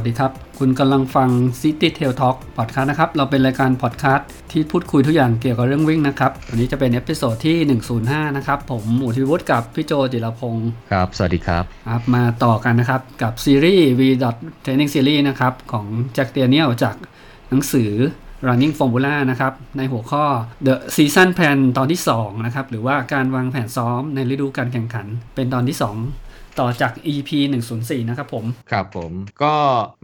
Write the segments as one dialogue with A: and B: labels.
A: สวัสดีครับ คุณกำลังฟัง City Trail Talk Podcast นะครับ เราเป็นรายการพอดแคสต์ที่พูดคุยทุกอย่างเกี่ยวกับเรื่องวิ่งนะครับวันนี้จะเป็น episode ที่ 105 นะครับ ผมหมูทิวุฒิกับพี่โจจิรพงศ์
B: ครับ สวัสดีครับ
A: ครับมาต่อกันนะครับกับซีรีส์ VDOT Training Series นะครับของแจ็คเตียเนียลจากหนังสือ Running Formula นะครับในหัวข้อ The Season Plan ตอนที่2นะครับหรือว่าการวางแผนซ้อมในฤดูการแข่งขันเป็นตอนที่ 2 ต่อจาก EP 104 นะครับผม
B: ครับผมก็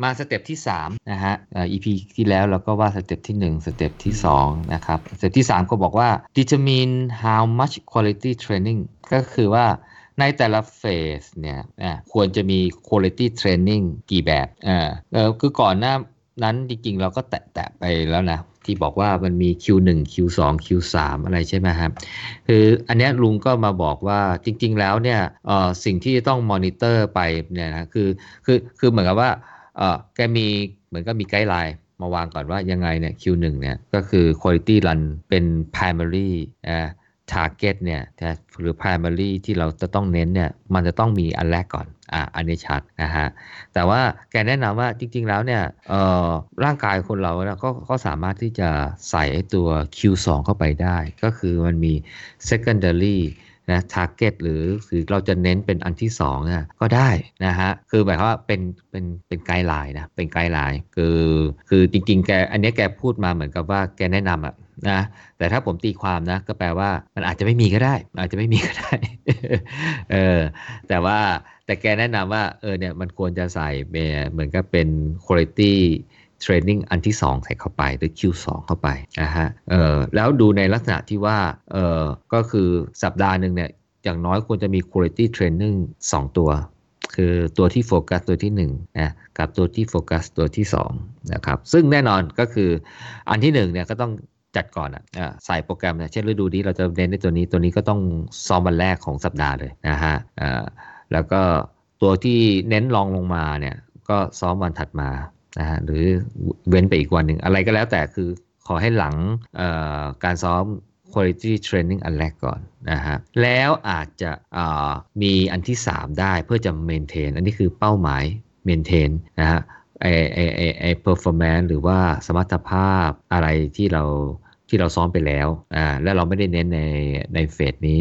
B: มาสเต็ปที่3นะฮะเอ่อ EP ที่แล้วเราก็ว่าสเต็ปที่ 1 สเต็ปที่ 2 นะครับ สเต็ปที่ 3 ก็บอกว่า determine how much quality training ก็คือว่าในแต่ละเฟสเนี่ยควรจะมี quality training กี่แบบอ่าคือก่อนหน้านั้นจริงๆ เราก็แตะๆไปแล้วนะ ที่บอกว่ามันมี Q1 Q2 Q3 อะไรใช่ไหมครับคืออันนี้ลุงก็มาบอกว่าจริง ๆ แล้วเนี่ยสิ่งที่ต้องมอนิเตอร์ไปเนี่ยนะคือคือคือเหมือนกับว่าแกมีเหมือนกับมีไกด์ไลน์มาวางก่อนว่ายังไงเนี่ย Q1 เนี่ยก็คือ quality run เป็น primary อ่า target เนี่ยหรือ primary ที่เราจะต้องเน้นเนี่ยมันจะต้องมีอันแรกก่อน อะอันนี้ชัดนะฮะแต่ว่าแกแนะนำว่าจริง ๆ แล้วเนี่ยเอ่อร่างกายคนเราก็ก็สามารถที่จะใส่ตัว Q2 เข้าไปได้ ก็คือมันมี secondary นะ target หรือหรือเราจะเน้นเป็นอันที่2เนี่ยก็ได้นะฮะ คือหมายความว่าเป็นเป็นเป็น guideline นะ เป็น guideline คือคือจริงๆ แกอันนี้แกพูดมาเหมือนกับว่าแกแนะนำอะนะแต่ถ้าผมตีความนะ ก็แปลว่ามันอาจจะไม่มีก็ได้ อาจจะไม่มีก็ได้เออแต่ว่า แต่แกแนะนำว่าเออเนี่ยมันควรจะใส่เหมือนกับเป็น quality training อันที่ 2 ใส่เข้าไปหรือ Q2 เข้าไปนะฮะเออแล้วดูในลักษณะที่ว่าเออก็คือสัปดาห์หนึ่งเนี่ยอย่างน้อยควรจะมี quality training 2 ตัวคือตัวที่โฟกัสตัวที่1นะกับตัวที่โฟกัสตัวที่2นะครับซึ่งแน่นอนก็คืออันที่1เนี่ยก็ต้องจัดก่อนอะใส่โปรแกรมเนี่ยเช่นฤดูนี้เราจะเน้นในตัวนี้ตัวนี้ก็ต้องซ้อมวันแรกของสัปดาห์เลยนะฮะ แล้วก็ตัวที่เน้นรองลงมาเนี่ยก็ซ้อมวันถัดมานะฮะหรือเว้นไปอีกวันหนึ่งอะไรก็แล้วแต่คือขอให้หลังการซ้อม quality training อันแรกก่อนนะฮะแล้วอาจจะมีอันที่ 3 ได้เพื่อจะ maintain อันนี้คือเป้าหมาย maintain นะฮะไอไอไอไอ performance หรือว่าสมรรถภาพอะไรที่เราที่เราซ้อมไปแล้วอ่าแล้วเราไม่ได้เน้นในในเฟสนี้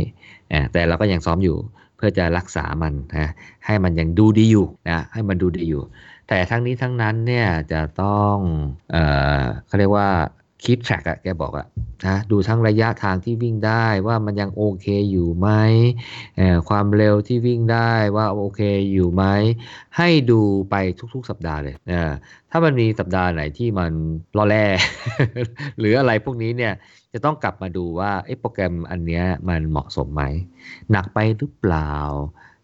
B: อ่าแต่เราก็ยังซ้อมอยู่ เพื่อจะรักษามันนะให้มันยังดูดีอยู่นะให้มันดูดีอยู่ แต่ทั้งนี้ทั้งนั้นเนี่ยจะต้องเอ่อเขาเรียกว่าคีปแทร็กอะแกบอกอะนะดูทั้งระยะทางที่วิ่งได้ว่ามันยังโอเคอยู่ไหมความเร็วที่วิ่งได้ว่าโอเคอยู่ไหมให้ดูไปทุกๆ สัปดาห์เลยนะถ้ามันมีสัปดาห์ไหนที่มันล่อแร่หรืออะไรพวกนี้เนี่ย จะต้องกลับมาดูว่าโปรแกรมอันนี้มันเหมาะสมไหม หนักไปหรือเปล่า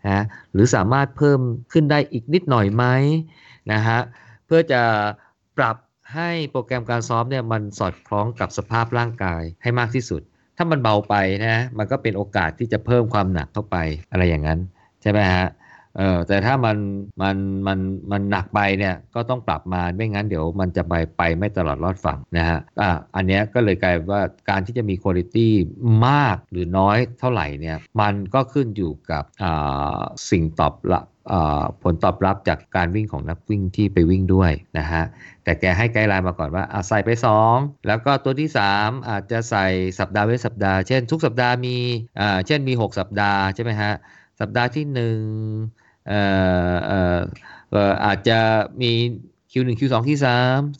B: นะหรือสามารถเพิ่มขึ้นได้อีกนิดหน่อยไหมนะฮะเพื่อจะปรับให้โปรแกรมการซ้อมเนี่ยมันสอดคล้องกับสภาพร่างกายให้มากที่สุด ถ้ามันเบาไปนะมันก็เป็นโอกาสที่จะเพิ่มความหนักเข้าไปอะไรอย่างนั้น ใช่ไหมฮะ เออแต่ถ้ามันมันมันมันหนักไปเนี่ยก็ต้องปรับมาไม่งั้นเดี๋ยวมันจะไปไปไม่ตลอดรอดฝั่งนะฮะอะอันนี้ก็เลยกลายว่าการที่จะมีคุณภาพมากหรือน้อยเท่าไหร่เนี่ยมันก็ขึ้นอยู่กับอ่าสิ่งตอบรับผลตอบรับจากการวิ่งของนักวิ่งที่ไปวิ่งด้วยนะฮะแต่แกให้ไกด์ไลน์มาก่อนว่าใส่ไป 2 แล้วก็ตัวที่ 3 อาจจะใส่สัปดาห์เว้นสัปดาห์ เช่นทุกสัปดาห์มีอ่าเช่นมี 6 สัปดาห์ใช่ไหมฮะ สัปดาห์ที่1เอ่อเอ่อาจจะมี Q1 Q2 Q3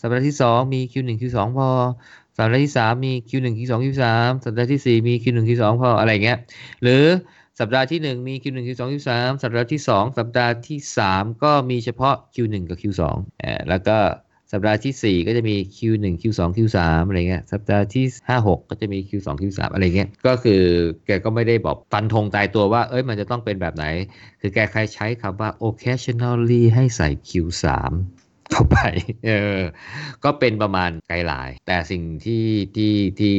B: สัปดาห์ที่ 2 มี Q1 Q2 พอ สัปดาห์ที่ 3 มี Q1 Q2 Q3 สัปดาห์ที่ 4 มี Q1 Q2 พออะไรเงี้ย หรือสัปดาห์ที่ 1 มี Q1 Q2 Q3 สัปดาห์ที่ 2 สัปดาห์ที่ 3 ก็มีเฉพาะ Q1 กับ Q2 แล้วก็ สัปดาห์ที่ 4 ก็จะมี Q1 Q2 Q3 อะไรเงี้ย สัปดาห์ที่ 5 6 ก็จะมี Q2 Q3 อะไรเงี้ย ก็คือแกก็ไม่ได้บอกฟันธงตายตัวว่า เอ้ยมันจะต้องเป็นแบบไหน คือแกใครใช้คำว่า occasionally ให้ใส่ Q3 เข้าไป เออ ก็เป็นประมาณไกด์ไลน์แต่สิ่งที่ที่ที่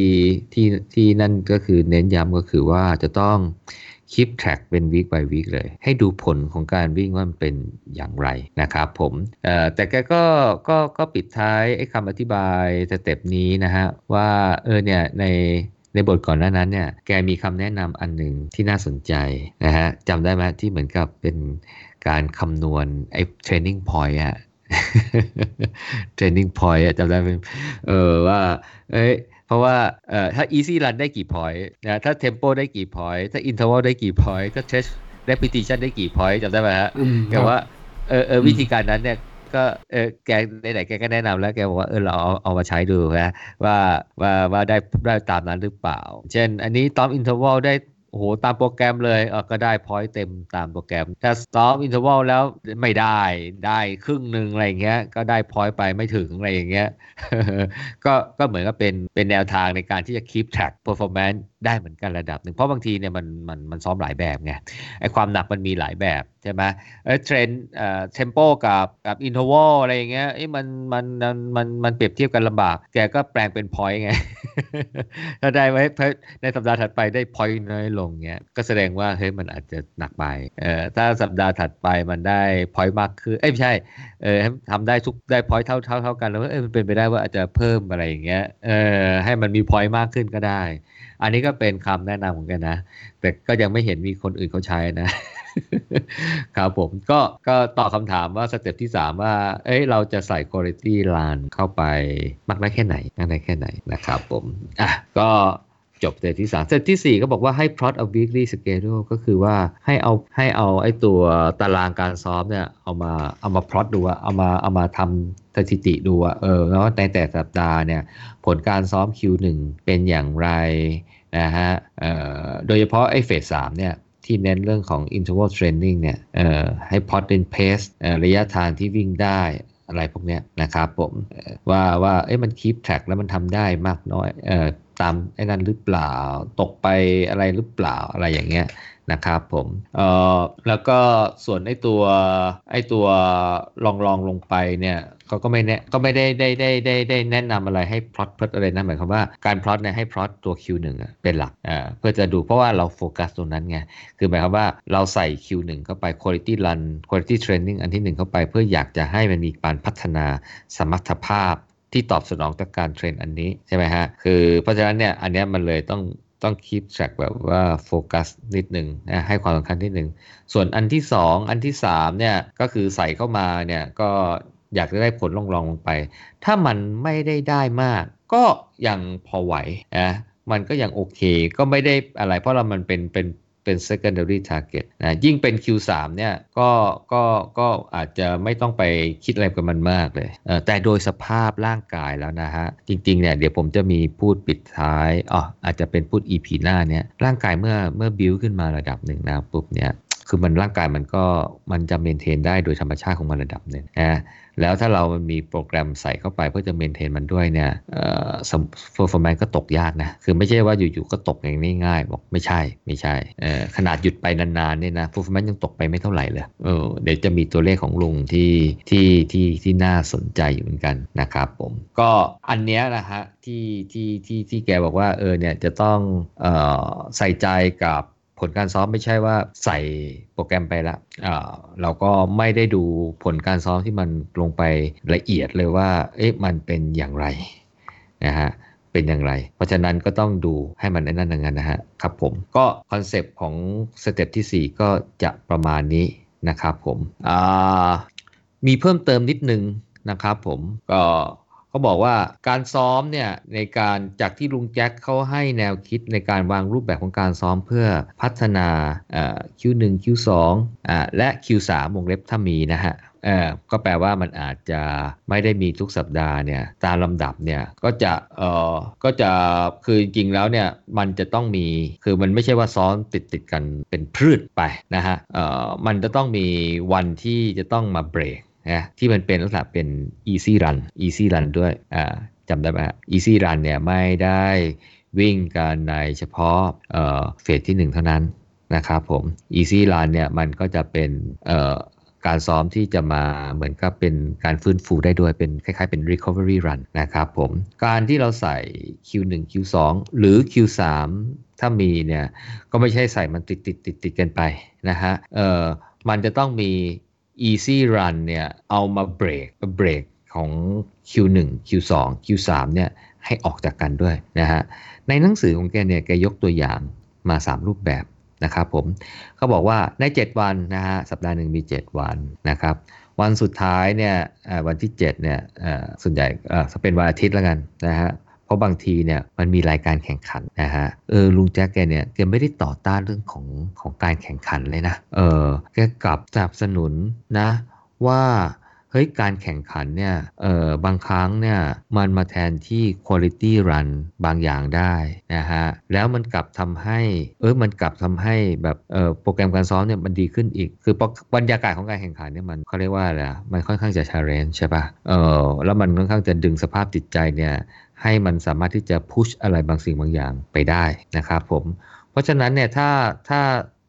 B: ที่ที่นั่นก็คือเน้นย้ำก็คือว่าจะต้อง คลิปแทร็กเป็นวีค by วีคเลย ให้ดูผลของการวิ่งว่ามันเป็นอย่างไรนะครับผมแต่แกก็ก็ก็ปิดท้ายไอ้คำอธิบายสเต็ปนี้นะฮะ ว่าเออเนี่ยในในบทก่อนหน้านั้นเนี่ยแกมีคำแนะนำอันหนึ่งที่น่าสนใจนะฮะจำได้ไหมที่เหมือนกับเป็นการคำนวณไอ้ training point อะ training point จำได้ไหมเออว่า เอ้ย ราะว่าเอ่อถ้า easy run ได้กี่ point นะถ้า tempo ได้กี่ point ถ้า interval ได้กี่ point ก็ stretch repetition ได้กี่ point จำได้ไหมฮะแต่ว่าเออเออวิธีการนั้นเนี่ยก็เออแกไหนๆแกก็แนะนำแล้วแกบอกว่าเออเราเอาเอามาใช้ดูนะว่าว่าว่าได้ได้ตามนั้นหรือเปล่า เช่นอันนี้ซ้อม interval ได้ โอ้โหตามโปรแกรมเลยเออก็ได้ point เต็มตามโปรแกรม ถ้าสตอปอินเทอร์วัลแล้วไม่ได้ได้ครึ่งหนึ่งอะไรอย่างเงี้ยก็ได้ point ไปไม่ถึงอะไรอย่างเงี้ยก็ก็เหมือนกับเป็นเป็นแนวทางในการที่จะ keep track performance ได้เหมือนกันระดับหนึ่งเพราะบางทีเนี่ยมันมันมันซ้อมหลายแบบไงไอความหนักมันมีหลายแบบใช่ไหมเออ train เอ่อ tempo กับกับ interval อะไรอย่างเงี้ยไอ้มันมันมันมันมันเปรียบเทียบกันลำบาก แกก็แปลงเป็น point ไงถ้าได้ไว้ในสัปดาห์ถัดไปได้ point น้อยลงเงี้ยก็แสดงว่าเฮ้ยมันอาจจะหนักไปเอ่อถ้าสัปดาห์ถัดไปมันได้ point มากขึ้นเอ้ยไม่ใช่เออทำได้ทุกได้ point เท่าเท่าเท่ากันแล้วเออมันเป็นไปได้ว่าอาจจะเพิ่มอะไรอย่างเงี้ยเออให้มันมี point มากขึ้นก็ได้ อันนี้ก็เป็นคำแนะนำของแกนะ แต่ก็ยังไม่เห็นมีคนอื่นเขาใช้นะ ครับผมก็ก็ตอบคำถามว่าสเต็ปที่ 3 ว่า เอ้ยเราจะใส่ quality line เข้าไปมากได้แค่ไหนมากได้แค่ไหนนะครับผมอะก็จบสเต็ปที่3สเต็ปที่ 4 ก็บอกว่าให้ plot a weekly schedule ก็คือว่าให้เอาให้เอาไอ้ตัวตารางการซ้อมเนี่ยเอามาเอามา plot ดูอะเอามาเอามาทำสถิติดูอะเออแล้วในแต่สัปดาห์เนี่ยผลการซ้อม Q1 เป็นอย่างไร นะฮะโดยเฉพาะไอ้เฟสสามเนี่ยที่เน้นเรื่องของ interval training เนี่ยให้ plot in pace ระยะทางที่วิ่งได้อะไรพวกเนี้ยนะครับผมว่าว่าเอ้มันคีปแทร็กแล้วมันทำได้มากน้อยตามไอ้นั้นหรือเปล่าตกไปอะไรหรือเปล่าอะไรอย่างเงี้ย นะครับผมเอ่อแล้วก็ส่วนไอ้ตัวไอ้ตัวลองลองลงไปเนี่ยเขาก็ไม่แนะก็ไม่ได้ได้ได้ได้ได้แนะนำอะไรให้พลอตพลอตอะไรนะหมายความว่าการพลอตเนี่ยให้พลอตตัว Q1 เป็นหลักอ่าเพื่อจะดูเพราะว่าเราโฟกัสตรงนั้นไง คือหมายความว่าเราใส่ Q1 เข้าไป quality run quality training อันที่ 1 เข้าไป เพื่ออยากจะให้มันมีการพัฒนาสมรรถภาพที่ตอบสนองต่อการเทรนอันนี้ใช่ไหมฮะคือเพราะฉะนั้นเนี่ยอันนี้มันเลยต้อง ต้องคีปแทร็กแบบว่าโฟกัสนิดหนึ่งนะให้ความสำคัญนิดหนึ่งส่วนอันที่2อันที่3เนี่ยก็คือใส่เข้ามาเนี่ยก็อยากจะได้ผลลองลองลงไป ถ้ามันไม่ได้ได้มาก ก็ยังพอไหวนะมันก็ยังโอเค ก็ไม่ได้อะไร เพราะเรามันเป็นเป็น เป็น secondary target นะยิ่งเป็น Q3 เนี่ยก็ก็ก็อาจจะไม่ต้องไปคิดอะไรกับมันมากเลยแต่โดยสภาพร่างกายแล้วนะฮะ จริงๆเนี่ยเดี๋ยวผมจะมีพูดปิดท้ายอ๋ออาจจะเป็นพูด EP หน้าเนี่ยร่างกายเมื่อเมื่อบิวขึ้นมาระดับหนึ่งนะปุ๊บเนี่ยคือมันร่างกายมันก็มันจะเมนเทนได้โดยธรรมชาติของมันระดับหนึ่งนะ แล้วถ้าเรามันมีโปรแกรมใส่เข้าไปเพื่อจะเมนเทนมันด้วยเนี่ยเอ่อ performance ก็ตกยากนะ คือไม่ใช่ว่าอยู่ๆก็ตกอย่างง่ายๆบอกไม่ใช่ไม่ใช่เอ่อขนาดหยุดไปนานๆเนี่ยนะ performance ยังตกไปไม่เท่าไหร่เลยเออเดี๋ยวจะมีตัวเลขของลุงที่ที่ที่ที่น่าสนใจอยู่เหมือนกันนะครับผม ก็อันเนี้ยนะฮะที่ที่ที่ที่แกบอกว่าเออเนี่ยจะต้องเอ่อใส่ใจกับ ผลการซ้อมไม่ใช่ว่าใส่โปรแกรมไปละเราก็ไม่ได้ดูผลการซ้อมที่มันลงไปละเอียดเลยว่า เอ๊ะมันเป็นอย่างไรนะฮะเป็นอย่างไร เพราะฉะนั้นก็ต้องดูให้มันนั่นอย่างนั้นนะฮะครับผมก็คอนเซปต์ของสเต็ปที่ 4 ก็จะประมาณนี้นะครับผมมีเพิ่มเติมนิดนึงนะครับผมก็ เขาบอกว่าการซ้อมเนี่ยในการจากที่ลุงแจ็คเขาให้แนวคิดในการวางรูปแบบของการซ้อมเพื่อพัฒนา Q1 Q2 และ Q3 วงเล็บถ้ามีนะฮะก็แปลว่ามันอาจจะไม่ได้มีทุกสัปดาห์เนี่ยตามลำดับเนี่ยก็จะเออก็จะคือจริงแล้วเนี่ยมันจะต้องมีคือมันไม่ใช่ว่าซ้อมติดติดกันเป็นพืชไปนะฮะเออมันจะต้องมีวันที่จะต้องมาเบรก นะที่มันเป็นลักษณะเป็น easy run easy run ด้วยอ่าจำได้ไหม easy run เนี่ยไม่ได้วิ่งกันในเฉพาะเฟสที่ 1 เท่านั้นนะครับผม easy run เนี่ยมันก็จะเป็นการซ้อมที่จะมาเหมือนกับเป็นการฟื้นฟูได้ด้วยเป็นคล้ายๆเป็น recovery run นะครับผม การที่เราใส่ Q1 Q2 หรือ Q3 ถ้ามีเนี่ยก็ไม่ใช่ใส่มันติดติดติดติดกันไปนะฮะเออมันจะต้องมี easy run เนี่ยเอามาเบรกเบรกของ Q1 Q2 Q3 เนี่ยให้ออกจากกันด้วยนะฮะในหนังสือของแกเนี่ยแกยกตัวอย่างมา 3 รูปแบบนะครับผมเขาบอกว่าใน 7 วันนะฮะสัปดาห์หนึ่งมี 7 วันนะครับวันสุดท้ายเนี่ยวันที่7เนี่ยส่วนใหญ่จะเป็นวันอาทิตย์แล้วกันนะฮะ ราะบางทีเนี่ยมันมีรายการแข่งขันนะฮะเออลุงแจ็คแกเนี่ยแกไม่ได้ต่อต้านเรื่องของของการแข่งขันเลยนะเออแกกลับสนับสนุนนะว่าเฮ้ยการแข่งขันเนี่ยเออบางครั้งเนี่ยมันมาแทนที่ quality run บางอย่างได้นะฮะแล้วมันกลับทำให้เออมันกลับทำให้แบบเออโปรแกรมการซ้อมเนี่ยมันดีขึ้นอีก คือบรรยากาศของการแข่งขันเนี่ยมันเขาเรียกว่าอะไรมันค่อนข้างจะ challenge ใช่ปะ่ะเออแล้วมันค่อนข้างจะดึงสภาพจิตใจเนี่ย ให้มันสามารถที่จะพุชอะไรบางสิ่งบางอย่างไปได้นะครับผม เพราะฉะนั้นเนี่ยถ้าถ้า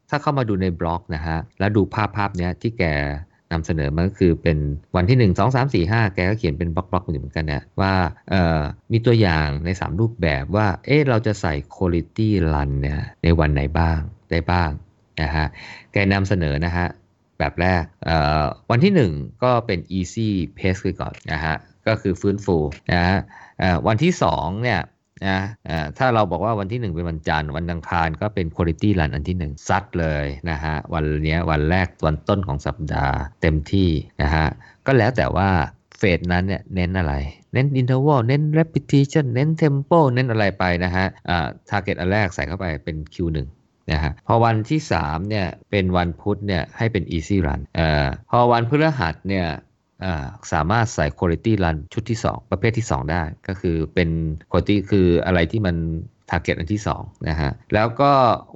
B: ถ้าเข้ามาดูในบล็อกนะฮะแล้วดูภาพภาพเนี้ยที่แกนำเสนอมันก็คือเป็นวันที่ 1 2 3 4 5 แกก็เขียนเป็นบล็อกๆเหมือนกันนะว่าเอ่อมีตัวอย่างใน 3 รูปแบบว่าเอ๊ะเราจะใส่ quality run เนี่ยในวันไหนบ้างได้บ้างนะฮะแกนำเสนอนะฮะแบบแรกวันที่ 1 ก็เป็น easy pace คือก่อนนะฮะก็คือฟื้นฟูนะฮะ วันที่2เนี่ยนะถ้าเราบอกว่าวันที่1เป็นวันจันทร์วันอังคารก็เป็น quality run อันที่1ซัดเลยนะฮะวันนี้วันแรกวันต้นของสัปดาห์เต็มที่นะฮะก็แล้วแต่ว่าเฟสนั้นเนี่ยเน้นอะไร เน้น interval เน้น repetition เน้น tempo เน้นอะไรไปนะฮะอ่า target อันแรกใส่เข้าไปเป็น Q1 นะฮะพอวันที่3เนี่ยเป็นวันพุธเนี่ยให้เป็น easy run เอ่อพอวันพฤหัสเนี่ย สามารถใส่ quality run ชุดที่ 2 ประเภทที่ 2 ได้ ก็คือเป็น quality คืออะไรที่มัน target อันที่2นะฮะแล้วก็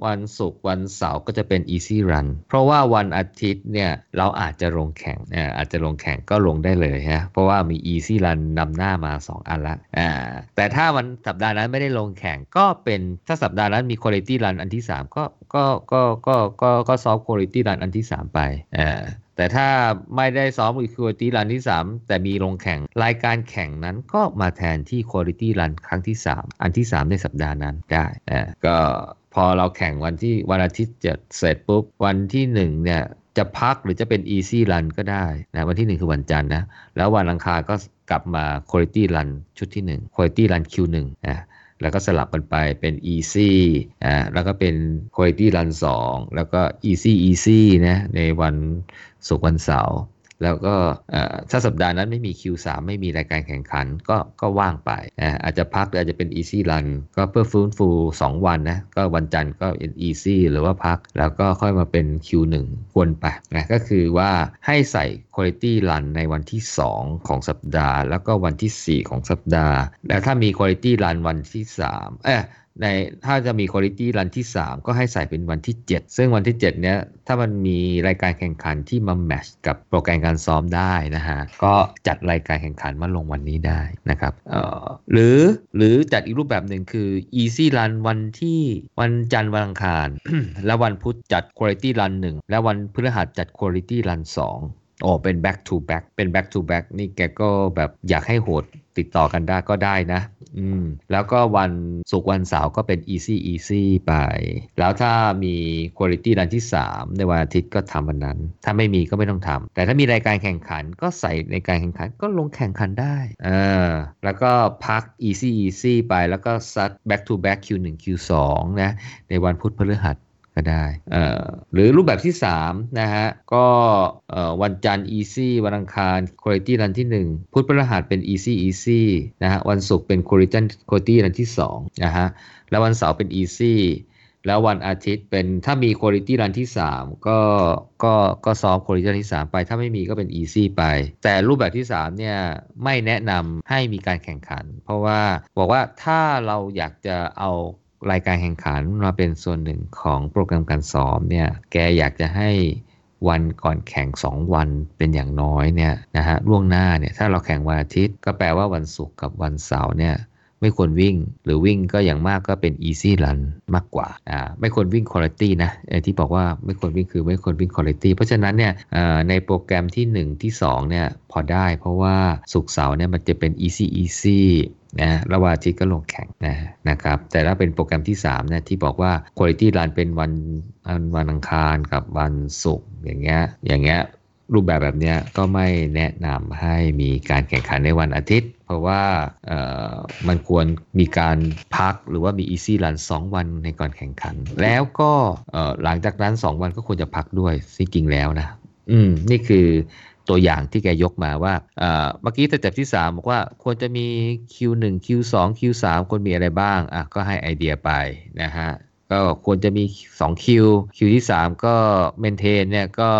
B: วันศุกร์วันเสาร์ก็จะเป็น easy run เพราะว่าวันอาทิตย์เนี่ยเราอาจจะลงแข่งอาจจะลงแข่งก็ลงได้เลยฮะเพราะว่ามี easy run นำหน้ามา 2 อันละอ่าแต่ถ้าวันสัปดาห์นั้นไม่ได้ลงแข่งก็เป็นถ้าสัปดาห์นั้นมี quality run อันที่ 3 ก็ก็ก็ก็ก็ก็ซอฟ quality run อันที่ 3 ไปอ่า แต่ถ้าไม่ได้ซ้อมอีควอตี้รันที่ 3 แต่มีลงแข่งรายการแข่งนั้นก็มาแทนที่คุณภาพรันครั้งที่ 3 อันที่ 3 ในสัปดาห์นั้นได้นะก็พอเราแข่งวันที่วันอาทิตย์จะเสร็จปุ๊บ วันที่ 1 เนี่ยจะพักหรือจะเป็น easy run ก็ได้นะวันที่ 1 คือวันจันทร์นะ แล้ววันอังคารก็กลับมา quality run ชุดที่ 1 quality run Q1 นะแล้วก็สลับกันไปเป็น easy อ่าแล้วก็เป็น quality run 2 แล้วก็ easy easy นะในวัน ศุกร์วันเสาร์แล้วก็ถ้าสัปดาห์นั้นไม่มี Q3 ไม่มีรายการแข่งขันก็ก็ว่างไป อาจจะพักหรืออาจจะเป็น easy run ก็เพื่อฟื้นฟู 2 วันนะ ก็วันจันทร์ก็เป็น easy หรือว่าพัก แล้วก็ค่อยมาเป็น Q1 วนไปนะก็คือว่าให้ใส่ quality run ในวันที่ 2 ของสัปดาห์ แล้วก็วันที่ 4 ของสัปดาห์ แล้วถ้ามี quality run วันที่3เออ ในถ้าจะมีคุณภาพรันที่ 3 ก็ให้ใส่เป็นวันที่ 7 ซึ่งวันที่ 7 เนี้ยถ้ามันมีรายการแข่งขันที่มาแมชกับโปรแกรมการซ้อมได้นะฮะ ก็จัดรายการแข่งขันมาลงวันนี้ได้นะครับออหรือหรือจัดอีกรูปแบบหนึ่งคือ easy run วันที่วันจันทร์วันอังคาร แล้ววันพุธจัด quality run 1แล้ววันพฤหัสจัด quality run 2โอ้ เป็น back to back เป็น back to back นี่แกก็แบบอยากให้โหดติดต่อกันได้ก็ได้นะ อืม แล้วก็วันศุกร์วันเสาร์ก็เป็น easy easy ไป แล้วถ้ามี quality รันที่ 3 ในวันอาทิตย์ก็ทำวันนั้น ถ้าไม่มีก็ไม่ต้องทำ แต่ถ้ามีรายการแข่งขันก็ใส่ในการแข่งขันก็ลงแข่งขันได้ เออ แล้วก็พัก easy easy ไป แล้วก็ซัด back to back Q1 Q2 นะ ในวันพุธพฤหัส ก็ได้หรือรูปแบบที่3นะฮะก็วันจันทร์ easy วันอังคาร quality รันที่ 1 พุธพฤหัสเป็น easy easy นะฮะวันศุกร์เป็น quality quality รันที่2นะฮะแล้ววันเสาร์เป็น easy แล้ววันอาทิตย์เป็นถ้ามีคุณภาพรันที่ 3 ก็ก็ก็ซ้อมคุณภาพรันที่ 3 ไป ถ้าไม่มีก็เป็น easy ไป แต่รูปแบบที่ 3 เนี่ย ไม่แนะนำให้มีการแข่งขัน เพราะว่าบอกว่าถ้าเราอยากจะเอา รายการแข่งขันมาเป็นส่วนหนึ่งของโปรแกรมการซ้อมเนี่ยแกอยากจะให้วันก่อนแข่ง 2 วันเป็นอย่างน้อยเนี่ยนะฮะล่วงหน้าเนี่ยถ้าเราแข่งวันอาทิตย์ ก็แปลว่าวันศุกร์กับวันเสาร์เนี่ยไม่ควรวิ่งหรือวิ่งก็อย่างมากก็เป็น easy run มากกว่าอ่าไม่ควรวิ่ง quality นะที่บอกว่าไม่ควรวิ่งคือไม่ควรวิ่ง quality เพราะฉะนั้นเนี่ยในโปรแกรมที่ 1 ที่2เนี่ยพอได้เพราะว่าสุกเสาร์เนี่ยมันจะเป็น easy easy นะระหว่างอาทิตย์ก็ลงแข่งนะนะครับ แต่ถ้าเป็นโปรแกรมที่3เนี่ยที่บอกว่า Quality Run เป็นวันวันอังคารกับวันศุกร์อย่างเงี้ยอย่างเงี้ยรูปแบบแบบนี้ก็ไม่แนะนำให้มีการแข่งขันในวันอาทิตย์ เพราะว่ามันควรมีการพักหรือว่ามี easy run 2 วันในก่อนแข่งขัน แล้วก็หลังจากนั้น 2 วันก็ควรจะพักด้วยจริงแล้วนะ อืม นี่คือ ตัวอย่างที่แกยกมาว่าเมื่อกี้สเต็ปที่ 3 บอกว่าควรจะมี Q1 Q2 Q3 ควรมีอะไรบ้างอะก็ให้ไอเดียไปนะฮะก็ควรจะมี2 Q Q ที่ 3 ก็ maintain เนี่ยก็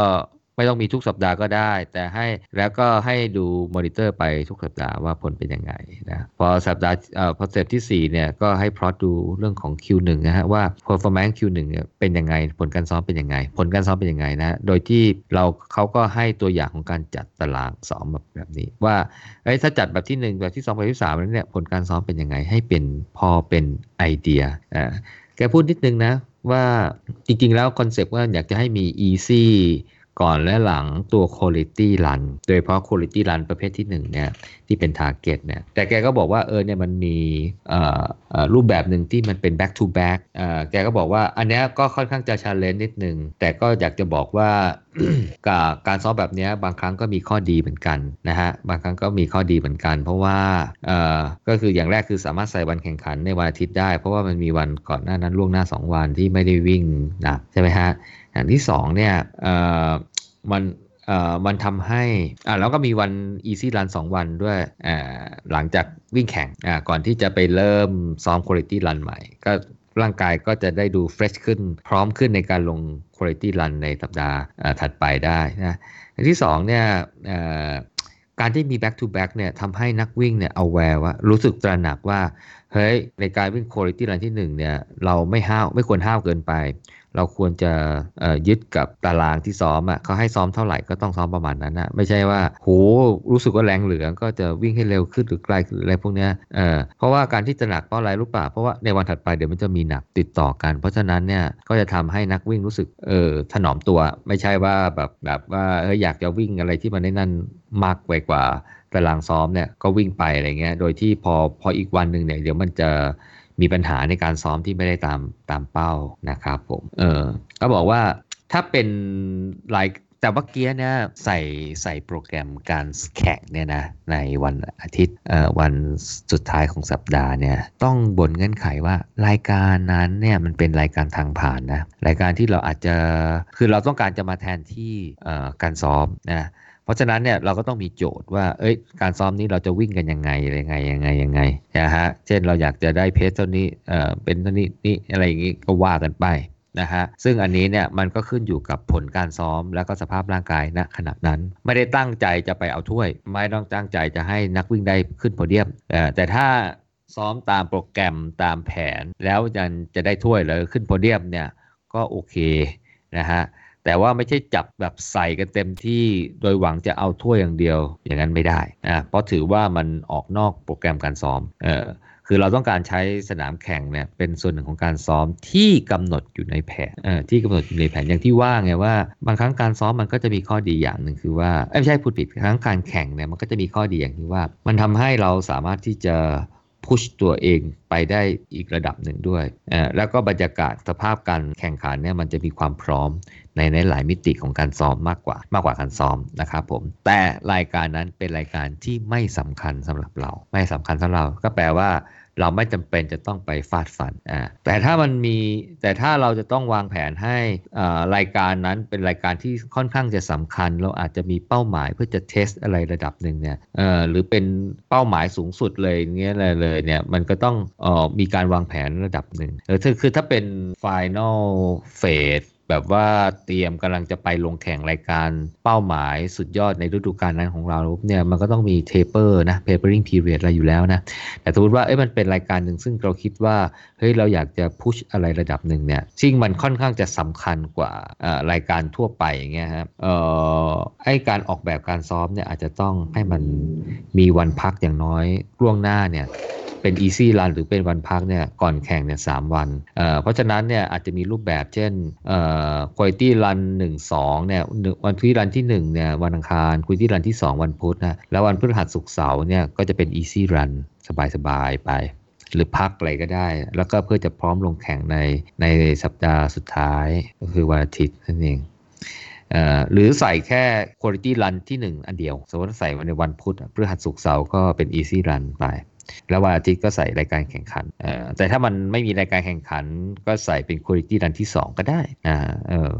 B: ไม่ต้องมีทุกสัปดาห์ก็ได้ แต่ให้แล้วก็ให้ดูมอนิเตอร์ไปทุกสัปดาห์ว่าผลเป็นยังไงนะพอสัปดาห์เอ่อพอสเต็ปที่4เนี่ยก็ให้พลอตดูเรื่องของ Q1 นะฮะว่า performance Q1 เนี่ยเป็นยังไง ผลการซ้อมเป็นยังไง ผลการซ้อมเป็นยังไงนะโดยที่เราเขาก็ให้ตัวอย่างของการจัดตารางซ้อมแบบแบบนี้ ว่าเอ้ถ้าจัดแบบที่ 1 แบบที่ 2 แบบที่3แล้วเนี่ยผลการซ้อมเป็นยังไง ให้เป็นพอเป็นไอเดียอ่าแกพูดนิดนึงนะว่าจริงๆแล้วคอนเซปต์ว่าอยากจะให้มี easy ก่อนและหลังตัว quality run โดยเฉพาะ quality run ประเภทที่1เนี่ยที่เป็น target เนี่ยแต่แกก็บอกว่าเออเนี่ยมันมีรูปแบบหนึ่งที่มันเป็น back to back แกก็บอกว่าอันนี้ก็ค่อนข้างจะ challenge นิดนึง แต่ก็อยากจะบอกว่ากับการซ้อมแบบนี้บางครั้งก็มีข้อดีเหมือนกันนะฮะบางครั้งก็มีข้อดีเหมือนกัน เพราะว่าก็คืออย่างแรกคือสามารถใส่วันแข่งขันในวันอาทิตย์ได้ เพราะว่ามันมีวันก่อนหน้านั้นล่วงหน้า 2 วันที่ไม่ได้วิ่งนะใช่ไหมฮะอย่างที่2เนี่ย มันเอ่อมันทำให้อ่าแล้วก็มีวัน easy run 2วันด้วยอ่าหลังจากวิ่งแข่งอ่าก่อนที่จะไปเริ่มซ้อม quality run ใหม่ ก็ร่างกายก็จะได้ดู fresh ขึ้น พร้อมขึ้นในการลง quality run ในสัปดาห์ถัดไปได้นะอันที่2เนี่ยการที่มี back to back เนี่ยทำให้นักวิ่งเนี่ยเอาแวร์ว่ารู้สึกตระหนักว่า เฮ้ย ในการวิ่ง quality run ที่1เนี่ยเราไม่ห้าวไม่ควรห้าวเกินไป เราควรจะยึดกับตารางที่ซ้อมอะเขาให้ซ้อมเท่าไหร่ก็ต้องซ้อมประมาณนั้นนะไม่ใช่ว่าโหรู้สึกว่าแรงเหลือก็จะวิ่งให้เร็วขึ้นหรือไกลอะไรพวกเนี้ยเออเพราะว่าการที่จะหนักเพราะอะไรรู้ป่ะเพราะว่าในวันถัดไปเดี๋ยวมันจะมีหนักติดต่อกัน เพราะฉะนั้นเนี่ยก็จะทำให้นักวิ่งรู้สึกเออถนอมตัว ไม่ใช่ว่าแบบแบบว่าเอออยากจะวิ่งอะไรที่มันได้นั่นมากไปกว่าตารางซ้อมเนี่ยก็วิ่งไปอะไรเงี้ยโดยที่พอพออีกวันหนึ่งเนี่ยเดี๋ยวมันจะ มีปัญหาในการซ้อมที่ไม่ได้ตามตามเป้านะครับผม เออ ก็บอกว่าถ้าเป็นไลค์แต่ว่าเกียเนี่ยใส่ใส่โปรแกรมการแข่งเนี่ยนะในวันอาทิตย์เอ่อวันสุดท้ายของสัปดาห์เนี่ยต้องบนเงื่อนไขว่ารายการนั้นเนี่ยมันเป็นรายการทางผ่านนะรายการที่เราอาจจะคือเราต้องการจะมาแทนที่การซ้อมนะ เพราะฉะนั้นเนี่ยเราก็ต้องมีโจทย์ว่า เอ้ย การซ้อมนี้เราจะวิ่งกันยังไงยังไงยังไงยังไงนะฮะ เช่นเราอยากจะได้เพจเท่านี้ เอ่อ เป็นเท่านี้นี่อะไรอย่างงี้ก็ว่ากันไปนะฮะ ซึ่งอันนี้เนี่ยมันก็ขึ้นอยู่กับผลการซ้อมแล้วก็สภาพร่างกายณขณะนั้น ไม่ได้ตั้งใจจะไปเอาถ้วย ไม่ต้องตั้งใจจะให้นักวิ่งได้ขึ้นโพเดียม แต่ถ้าซ้อมตามโปรแกรมตามแผนแล้วจะจะได้ถ้วยหรือขึ้นโพเดียมเนี่ยก็โอเคนะฮะ แต่ว่าไม่ใช่จับแบบใส่กันเต็มที่โดยหวังจะเอาถ้วยอย่างเดียวอย่างนั้นไม่ได้นะเพราะถือว่ามันออกนอกโปรแกรมการซ้อมเออคือเราต้องการใช้สนามแข่งเนี่ยเป็นส่วนหนึ่งของการซ้อมที่กำหนดอยู่ในแผนที่กำหนดอยู่ในแผนอย่างที่ว่าไงว่า บางครั้งการซ้อมมันก็จะมีข้อดีอย่างหนึ่งคือว่าไม่ใช่พูดผิดครั้งการแข่งเนี่ยมันก็จะมีข้อดีอย่างที่ว่า มันทำให้เราสามารถที่จะพุชตัวเองไปได้อีกระดับหนึ่งด้วย แล้วก็บรรยากาศสภาพการแข่งขันเนี่ยมันจะมีความพร้อม ในในหลายมิติของการซ้อมมากกว่ามากกว่าการซ้อมนะครับผมแต่รายการนั้นเป็นรายการที่ไม่สำคัญสำหรับเรา ไม่สำคัญสำหรับเราก็แปลว่าเราไม่จำเป็นจะต้องไปฟาดฟันอ่าแต่ถ้ามันมี แต่ถ้าเราจะต้องวางแผนให้อ่ารายการนั้นเป็นรายการที่ค่อนข้างจะสำคัญ เราอาจจะมีเป้าหมายเพื่อจะเทสอะไรระดับหนึ่งเนี่ยเอ่อหรือเป็นเป้าหมายสูงสุดเลยเงี้ยเลยเลยเนี่ยมันก็ต้องอ่อมีการวางแผนระดับหนึ่งเออคือถ้าเป็น final phase แบบว่าเตรียมกำลังจะไปลงแข่งรายการเป้าหมายสุดยอดในฤดูกาลนั้นของเราเนี่ยมันก็ต้องมีเทเปอร์นะ papering period อะไรอยู่แล้วนะ แต่สมมติว่าเอ้ยมันเป็นรายการหนึ่งซึ่งเราคิดว่าเฮ้ยเราอยากจะพุชอะไรระดับหนึ่งเนี่ยซึ่งมันค่อนข้างจะสำคัญกว่ารายการทั่วไปอย่างเงี้ยครับเอ่อไอการออกแบบการซ้อมเนี่ยอาจจะต้องให้มันมีวันพักอย่างน้อยล่วงหน้าเนี่ย เป็น easy run หรือเป็นวันพักเนี่ยก่อนแข่งเนี่ยสวันเเพราะฉะนั้นเนี่ยอาจจะมีรูปแบบเช่น quality run 1 2เนี่ยวันที่รันที่ 1เนี่ยวันอังคาร quality run ที่ 2 วันพุธนะแล้ววันพฤหัสศุกร์เสาร์เนี่ยก็จะเป็น easy run สบายๆไปหรือพักอะไรก็ได้ แล้วก็เพื่อจะพร้อมลงแข่งในในสัปดาห์สุดท้ายก็คือวันอาทิตย์นั่นเองหรือใส่แค่ quality run ที่ 1 อันเดียว สมมติใส่ในวันพุธพฤหัสศุกร์เสาร์ก็เป็น easy run ไป แล้ววันอาทิตย์ก็ใส่รายการแข่งขันแต่ถ้ามันไม่มีรายการแข่งขัน ก็ใส่เป็นคุณภาพดันที่ 2 ก็ได้อ่าเออ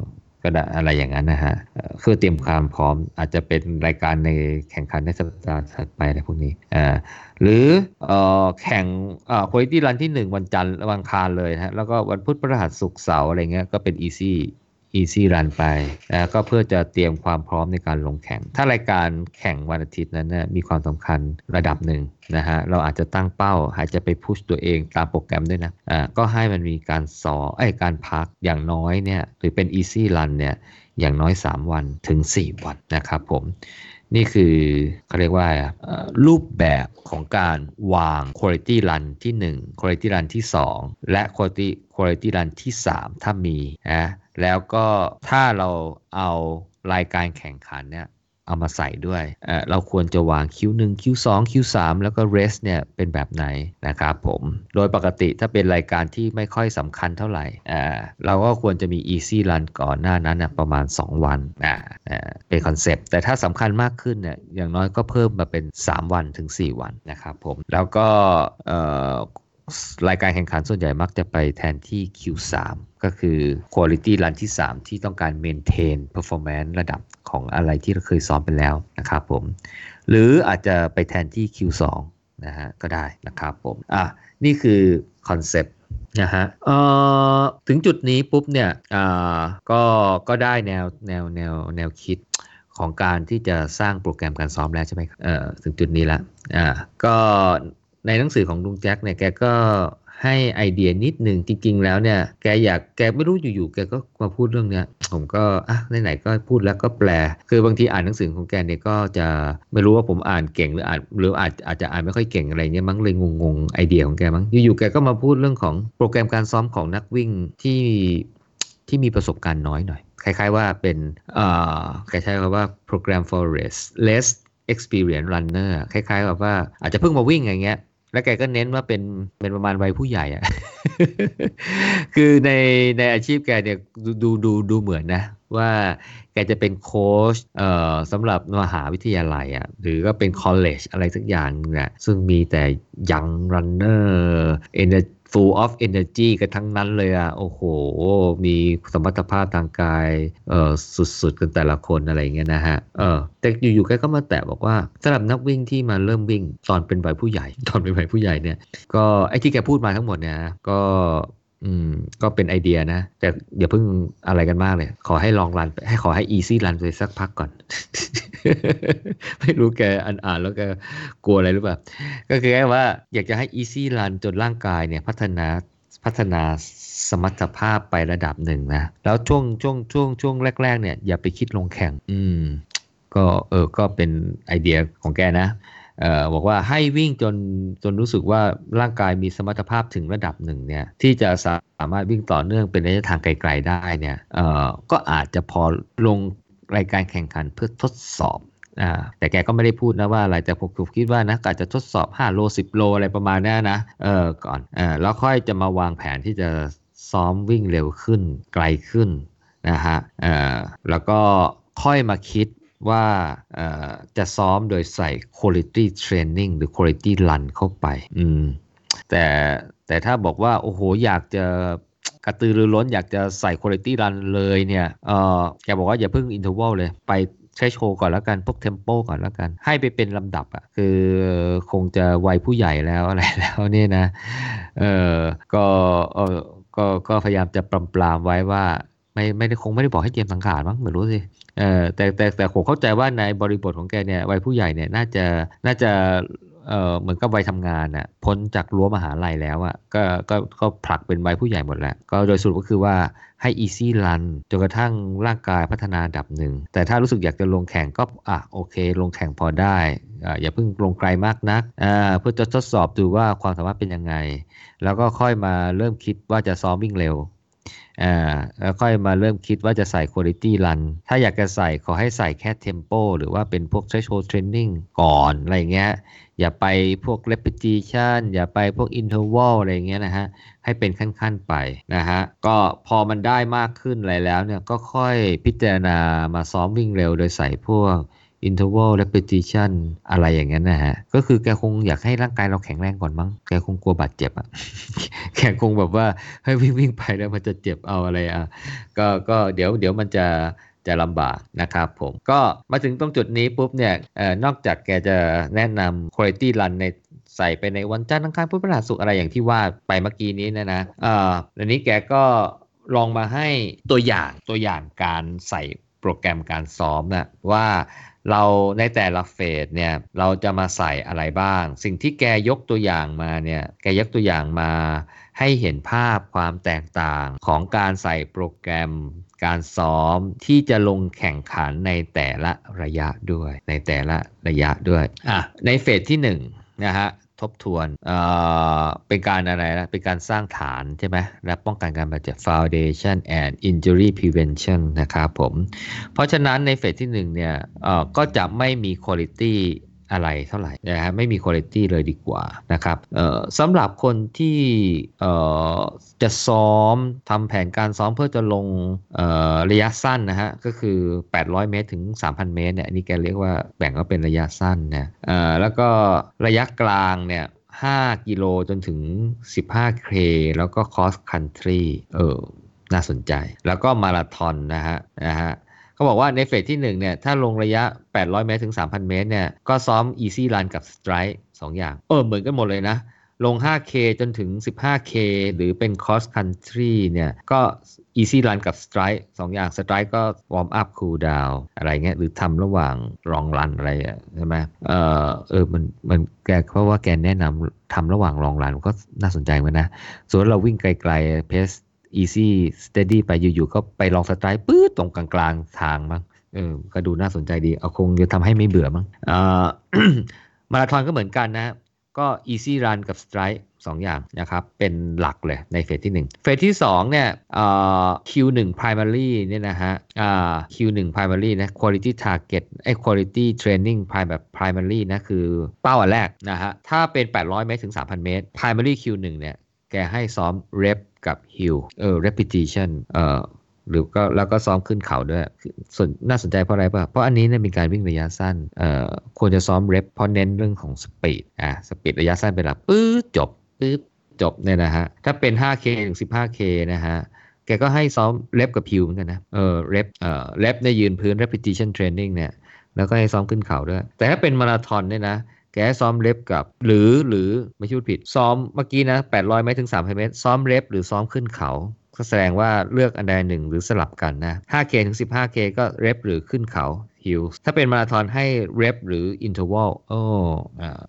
B: ก็ได้อะไรอย่างนั้นนะฮะคือเตรียมความพร้อมอาจจะเป็นรายการในแข่งขันในสัปดาห์ถัดไปอะไรพวกนี้อ่าหรือเอ่อแข่งอ่าคุณภาพรันที่ 1 วันจันทร์วันคารเลยนะแล้วก็วันพุธพฤหัสศุกร์เสาร์อะไรเงี้ยก็เป็น easy easy run ไปแล้วก็เพื่อจะเตรียมความพร้อมในการลงแข่ง ถ้ารายการแข่งวันอาทิตย์นั้นนะมีความสำคัญระดับหนึ่งนะฮะเราอาจจะตั้งเป้าอาจจะไปพุชตัวเองตามโปรแกรมด้วยนะอ่าก็ให้มันมีการสอไอการพักอย่างน้อยเนี่ยหรือเป็น easy run เนี่ยอย่างน้อย 3 วันถึง 4 วันนะครับผมนี่คือเขาเรียกว่ารูปแบบของการวาง quality run ที่ 1 quality run ที่ 2 และ quality quality run ที่ 3 ถ้ามีนะ แล้วก็ถ้าเราเอารายการแข่งขันเนี่ยเอามาใส่ด้วยเเราควรจะวาง Q1 Q2 Q3 แล้วก็ rest เนี่ยเป็นแบบไหนนะครับผม โดยปกติถ้าเป็นรายการที่ไม่ค่อยสำคัญเท่าไหร่เราก็ควรจะมี easy run ก่อนหน้านั้นนะประมาณ 2 วันเป็นคอนเซปต์ แต่ถ้าสำคัญมากขึ้นเนี่ยอย่างน้อยก็เพิ่มมาเป็น 3 วันถึง 4 วันนะครับผม แล้วก็ รายการแข่งขันส่วนใหญ่มักจะไปแทนที่ Q3 ก็คือ Quality Run ที่ 3 ที่ต้องการ maintain performance ระดับของอะไรที่เราเคยซ้อมไปแล้วนะครับผม หรืออาจจะไปแทนที่ Q2 นะฮะก็ได้นะครับผม อะ นี่คือคอนเซปต์นะฮะเอ่อถึงจุดนี้ปุ๊บเนี่ยอ่าก็ก็ได้แนวแนวแนวแนวคิดของการที่จะสร้างโปรแกรมการซ้อมแล้วใช่ไหมครับเอ่อถึงจุดนี้แล้วอ่าก็ ในหนังสือของลุงแจ็คเนี่ยแกก็ให้ไอเดียนิดหนึ่งจริง ๆ แล้วเนี่ย แกอยากแกไม่รู้อยู่ๆแกก็มาพูดเรื่องเนี้ย ผมก็อะไหนๆก็พูดแล้วก็แปล คือบางทีอ่านหนังสือของแกเนี่ยก็จะไม่รู้ว่าผมอ่านเก่งหรืออ่านหรืออาจอาจจะอ่านไม่ค่อยเก่งอะไรเงี้ยมั้งเลยงงๆไอเดียของแกมั้งอยู่ๆแกก็มาพูดเรื่องของโปรแกรมการซ้อมของนักวิ่งที่ที่มีประสบการณ์น้อยหน่อยคล้ายๆว่าเป็นอ่าคล้ายๆว่า program for less less experience runner คล้ายๆกับว่าอาจจะเพิ่งมาวิ่งอย่างเงี้ย แล้วแกก็เน้นว่าเป็นเป็นประมาณวัยผู้ใหญ่อะคือในในอาชีพแกเนี่ยดูดูดูเหมือนนะว่าแกจะเป็นโค้ชเอ่อสำหรับมหาวิทยาลัยอะ่ะหรือก็เป็น college อะไรสักอย่างเนี่ยซึ่งมีแต่ young runner เอเน full of energy กันทั้งนั้นเลยอะ โอ้โห มีสมรรถภาพทางกายเออสุดๆ กันแต่ละคนอะไรเงี้ยนะฮะเออแต่อยู่ๆแกก็มาแตะบอกว่าสำหรับนักวิ่งที่มาเริ่มวิ่งตอนเป็นวัยผู้ใหญ่ ตอนเป็นวัยผู้ใหญ่เนี่ย ก็ไอ้ที่แกพูดมาทั้งหมดเนี่ยก็ อืม ก็เป็นไอเดียนะ แต่อย่าเพิ่งอะไรกันมากเลย ขอให้ลอง run ให้ขอให้ easy run ไปสักพักก่อน ไม่รู้แกอ่านอ่านแล้วแกกลัวอะไรหรือเปล่า ก็คือแค่ว่าอยากจะให้ easy run จนร่างกายเนี่ย พัฒนาพัฒนาสมรรถภาพไประดับหนึ่งนะ แล้วช่วงช่วงช่วงช่วงแรก ๆ เนี่ยอย่าไปคิดลงแข่ง อืม ก็เออ ก็เป็นไอเดียของแกนะ บอกว่าให้วิ่งจนจนรู้สึกว่าร่างกายมีสมรรถภาพถึงระดับหนึ่งเนี่ยที่จะสามารถวิ่งต่อเนื่องเป็นระยะทางไกลๆได้เนี่ยก็อาจจะพอลงรายการแข่งขันเพื่อทดสอบอแต่แกก็ไม่ได้พูดนะว่าอะไรแต่ผมคิดว่านะอาจจะทดสอบ 5 โล 10 โลอะไรประมาณนี้นะเออก่อนเออแล้วค่อยจะมาวางแผนที่จะซ้อมวิ่งเร็วขึ้นไกลขึ้นนะฮะเออแล้วก็ค่อยมาคิด ว่าจะซ้อมโดยใส่ quality training หรือ quality run เข้าไป อืม แต่แต่ถ้าบอกว่า โอ้โห อยากจะกระตือรือร้นอยากจะใส่ quality run เลยเนี่ย เออแกบอกว่าอย่าเพิ่ง interval เลย ไปใช้โชว์ก่อนแล้วกัน พวกเทมโปก่อนแล้วกัน ให้ไปเป็นลำดับอะ่ะ คือคงจะวัยผู้ใหญ่แล้วอะไรแล้วเนี่ยนะ เออก็เออก็ก็พยายามจะปรำปรามไว้ว่าไม่ไม่ได้คงไม่ได้บอกให้เตรียมสังขารมั้งไม่รู้สิ เออแต่แต่แต่ผมเข้าใจว่าในบริบทของแกเนี่ยวัยผู้ใหญ่เนี่ยน่าจะน่าจะเออเหมือนกับวัยทำงานอะพ้นจากรั้วมหาลัยแล้วอะก็ก็ก็ผลักเป็นวัยผู้ใหญ่หมดแล้ว ก็โดยสรุปก็คือว่าให้ easy run จนกระทั่งร่างกายพัฒนาดับหนึ่ง แต่ถ้ารู้สึกอยากจะลงแข่งก็อะโอเค ลงแข่งพอได้อ่าอย่าเพิ่งลงไกลมากนักอ่าเพื่อจะทดสอบดูว่าความสามารถเป็นยังไง แล้วก็ค่อยมาเริ่มคิดว่าจะซ้อมวิ่งเร็ว อ่าแล้วค่อยมาเริ่มคิดว่าจะใส่ quality run ถ้าอยากจะใส่ขอให้ใส่แค่ tempo หรือว่าเป็นพวก threshold training ก่อนอะไรเงี้ยอย่าไปพวก repetition อย่าไปพวก interval อะไรเงี้ยนะฮะให้เป็นขั้นๆไปนะฮะก็พอมันได้มากขึ้นอะไรแล้วเนี่ยก็ค่อยพิจารณามาซ้อมวิ่งเร็วโดยใส่พวก interval repetition อะไรอย่างนั้นนะฮะ ก็คือแกคงอยากให้ร่างกายเราแข็งแรงก่อนมั้ง แกคงกลัวบาดเจ็บอะแกคงแบบว่าให้วิ่งวิ่งไปแล้วมันจะเจ็บเอาอะไรอะ ก็ก็เดี๋ยวเดี๋ยวมันจะจะลำบากนะครับผม ก็มาถึงตรงจุดนี้ปุ๊บเนี่ยนอกจากแกจะแนะนำ quality run ในใส่ไปในวันจันทร์อังคารพุธพฤหัสศุกร์อะไรอย่างที่ว่าไปเมื่อกี้นี้นะนะเอ่ออันนี้แกก็ลองมาให้ตัวอย่างตัวอย่างการใส่โปรแกรมการซ้อมนะว่า เราในแต่ละเฟสเนี่ยเราจะมาใส่อะไรบ้าง สิ่งที่แกยกตัวอย่างมาเนี่ยแกยกตัวอย่างมาให้เห็นภาพความแตกต่างของการใส่โปรแกรมการซ้อมที่จะลงแข่งขันในแต่ละระยะด้วย ในแต่ละระยะด้วยอะในเฟสที่1นะฮะ ทบทวน เอ่อ เป็นการอะไรนะ เป็นการสร้างฐานใช่ไหม และป้องกันการบาดเจ็บ foundation and injury prevention นะครับผม เพราะฉะนั้นในเฟสที่1เนี่ย เอ่อ ก็จะไม่มี quality อะไรเท่าไหร่นะฮะไม่มีคุณภาพเลยดีกว่านะครับสำหรับคนที่จะซ้อมทำแผนการซ้อมเพื่อจะลงระยะสั้นนะฮะก็คือ 800 เมตร ถึง 3,000 เมตรเนี่ยนนี้แกเรียกว่าแบ่งว่าเป็นระยะสั้นนะแล้วก็ระยะกลางเนี่ย5กิโลจนถึง 15 เค แล้วก็ cross country เออน่าสนใจ แล้วก็มาราธอนนะฮะนะฮะ เขาบอกว่าในเฟสที่1เนี่ยถ้าลงระยะ 800 เมตรถึง 3,000 เมตรเนี่ยก็ซ้อม easy run กับ strike 2 อย่าง เออเหมือนกันหมดเลยนะ ลง 5K จนถึง 15K หรือเป็น cross country เนี่ยก็ easy run กับ strike 2 อย่าง strike ก็ warm up cool down อะไรเงี้ยหรือทำระหว่าง long run อะไรใช่ไหมเออเออมันมันแกเพราะว่าแกแนะนำทำระหว่าง long run ก็น่าสนใจเหมือนนะส่วนเราวิ่งไกลๆ pace easy steady ไปอยู่ๆก็ไปลองสไตร์ปื๊ดตรงกลางๆทางมั้งเออก็ดูน่าสนใจดี เอาคงจะทำให้ไม่เบื่อมั้งอ่อมาราธอนก็เหมือนกันนะ ก็ easy run กับ strike สองอย่างนะครับ เป็นหลักเลยในเฟสที่ 1 เฟสที่ 2 เนี่ย Q1 primary เนี่ยนะฮะ Q1 primary นะ quality target ไอ้ quality training prime แบบ primary นะ คือเป้าอันแรกนะฮะ ถ้าเป็น 800 เมตรถึง 3,000 เมตร primary Q1 เนี่ย แกให้ซ้อม rep กับ hill เออ repetition เอ่อหรือก็แล้วก็ซ้อมขึ้นเขาด้วยส่วนน่าสนใจเพราะอะไรป่ะ เพราะอันนี้เนี่ยเป็นการวิ่งระยะสั้นเอ่อควรจะซ้อมเรปเพราะเน้นเรื่องของสปีดอะสปีดระยะสั้นเป็นหลักปื๊ดจบปื๊ดจบเนี่ยนะฮะ ถ้าเป็น 5K ถึง 15K นะฮะ แกก็ให้ซ้อม rep กับ hill เหมือนกันนะ เออ rep เอ่อ rep ในยืนพื้น repetition training เนี่ย แล้วก็ให้ซ้อมขึ้นเขาด้วย แต่ถ้าเป็นมาราธอนเนี่ยนะ แกซ้อม rep กับ หรือหรือไม่ชูดผิด ซ้อมเมื่อกี้นะ800เมตรถึง3,000เมตร ซ้อม rep หรือซ้อมขึ้นเขาก็แสดงว่าเลือกอันใดหนึ่งหรือสลับกันนะ 5K ถึง 15K ก็เรปหรือขึ้นเขาฮิลถ้าเป็นมาราธอนให้ rep หรือ interval โอ้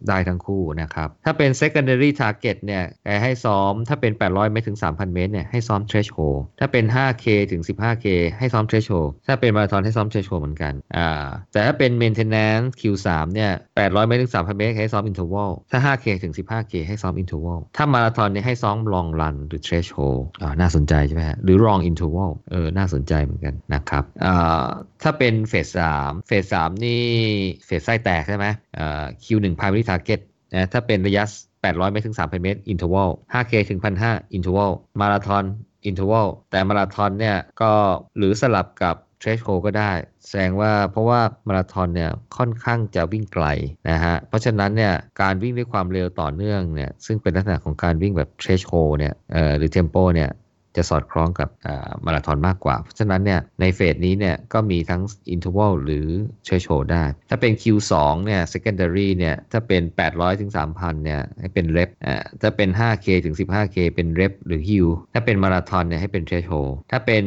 B: ได้ทั้งคู่นะครับ ถ้าเป็น secondary target เนี่ยให้ซ้อม ถ้าเป็น 800 เมตรถึง 3,000 เมตรเนี่ยให้ซ้อม threshold ถ้าเป็น 5K ถึง 15K ให้ซ้อม threshold ถ้าเป็นมาราธอนให้ซ้อม threshold เหมือนกันอ่าแต่ถ้าเป็น maintenance Q3 เนี่ย800 เมตรถึง 3,000 เมตรให้ซ้อม interval ถ้า 5K ถึง 15K ให้ซ้อม interval ถ้ามาราธอนเนี่ยให้ซ้อม long run หรือ threshold อ่าน่าสนใจใช่ไหมฮะหรือ long interval เออน่าสนใจเหมือนกันนะครับอ่า ถ้าเป็นเฟส3เฟส3นี่เฟสไส้แตกใช่ไหมอ่า Q1 primary target นะถ้าเป็นระยะ 800 เมตรถึง 3,000 เมตร interval 5K ถึง 1,500 interval มาราธอน interval แต่มาราธอนเนี่ยก็หรือสลับกับ threshold ก็ได้ แสดงว่าเพราะว่ามาราธอนเนี่ยค่อนข้างจะวิ่งไกลนะฮะ เพราะฉะนั้นเนี่ยการวิ่งด้วยความเร็วต่อเนื่องเนี่ยซึ่งเป็นลักษณะของการวิ่งแบบ threshold เนี่ยหรือ tempo เนี่ย จะสอดคล้องกับมาราธอนมากกว่า เพราะฉะนั้นเนี่ยในเฟสนี้เนี่ยก็มีทั้ง interval หรือ threshold ได้ ถ้าเป็น Q2 เนี่ย secondary เนี่ยถ้าเป็น 800ถึง3,000เนี่ยให้เป็น rep อ่าถ้าเป็น 5K ถึง 15K เป็น rep หรือ hill ถ้าเป็นมาราธอนเนี่ยให้เป็น threshold ถ้าเป็น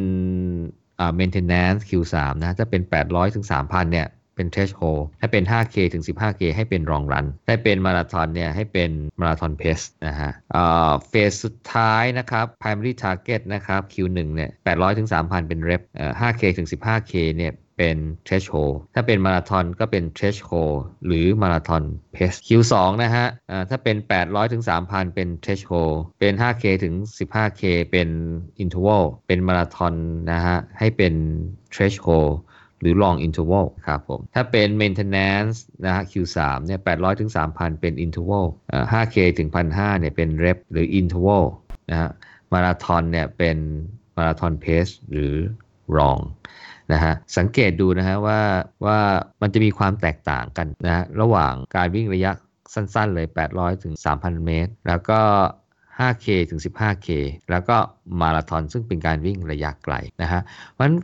B: อ่า maintenance Q3 นะถ้าเป็น 800ถึง3,000เนี่ย เป็น threshold ถ้เป็น 5K ถึง 15K ให้เป็น long run ถ้าเป็นมาราธอนเนี่ยให้เป็นมาราธอน pace นะฮะเฟสสุดท้ายนะครับ primary target นะครับ Q1 เนี่ย800ถึง3,000 เป็น rep 5K ถึง 15K เนี่ยเป็น threshold ถ้าเป็นมาราธอนก็เป็น threshold หรือมาราธอน pace Q2 นะฮะถ้าเป็น 800ถึง3,000 เป็น threshold เป็น 5K ถึง 15K เป็น interval เป็นมาราธอนนะฮะให้เป็น threshold หรือ long interval ครับผม ถ้าเป็น maintenance นะฮะ Q3 เนี่ย800ถึง3,000 เป็น interval 5K ถึง 1,500เนี่ยเป็น rep หรือ interval นะฮะ มาราธอนเนี่ยเป็นมาราธอน pace หรือ long นะฮะสังเกตดูนะฮะว่าว่ามันจะมีความแตกต่างกันนะระหว่างการวิ่งระยะสั้นๆเลย 800 ถึง 3,000 เมตร แล้วก็ 5K ถึง 15K แล้วก็มาราธอนซึ่งเป็นการวิ่งระยะไกลนะฮะเพราะฉะนั้น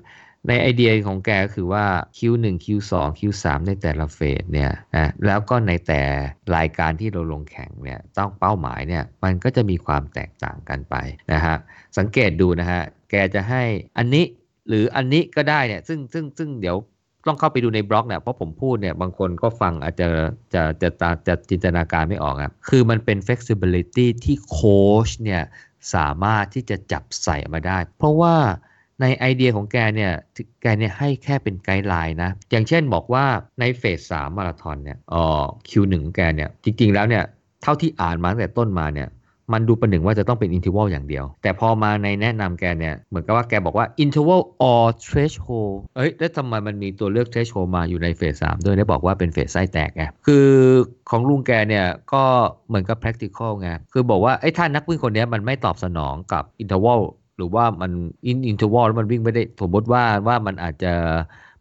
B: ในไอเดียของแกก็คือว่า Q1 Q2 Q3 ในแต่ละเฟสเนี่ยนะแล้วก็ในแต่รายการที่เราลงแข่งเนี่ยต้องเป้าหมายเนี่ยมันก็จะมีความแตกต่างกันไปนะฮะสังเกตดูนะฮะแกจะให้อันนี้หรืออันนี้ก็ได้เนี่ยซึ่งซึ่งซึ่งเดี๋ยวต้องเข้าไปดูในบล็อกเนี่ยเพราะผมพูดเนี่ยบางคนก็ฟังอาจจะจะจะจะจะจินตนาการไม่ออกครับคือมันเป็น flexibility ที่โค้ชเนี่ยสามารถที่จะจับใส่มาได้ เพราะว่า ในไอเดียของแกเนี่ยแกเนี่ยให้แค่เป็น guideline นะ อย่างเช่นบอกว่าใน phase สามมาราธอนเนี่ยอ๋อ Q1 แกเนี่ยจริงๆแล้วเนี่ยเท่าที่อ่านมาตั้งแต่ต้นมาเนี่ยมันดูประหนึ่งว่าจะต้องเป็นอินทิว a ลอย่างเดียว แต่พอมาในแนะนำแกเนี่ย เหมือนกับว่าแกบอกว่าอินทิว a ล or threshold เอ้ย แล้วทำไมมันมีตัวเลือก threshold มาอยู่ใน phase สามด้วยได้บอกว่าเป็น phase ไส้แตกไงคือของลุงแกเนี่ย ก็เหมือนกับ practical ไงคือบอกว่าไอ้ถ้านักวิ่งคนนี้มันไม่ตอบสนองกับ interval หรือว่ามันอินอินทิว a ลแล้วมันวิ่งไม่ได้สมมติว่าว่ามันอาจจะ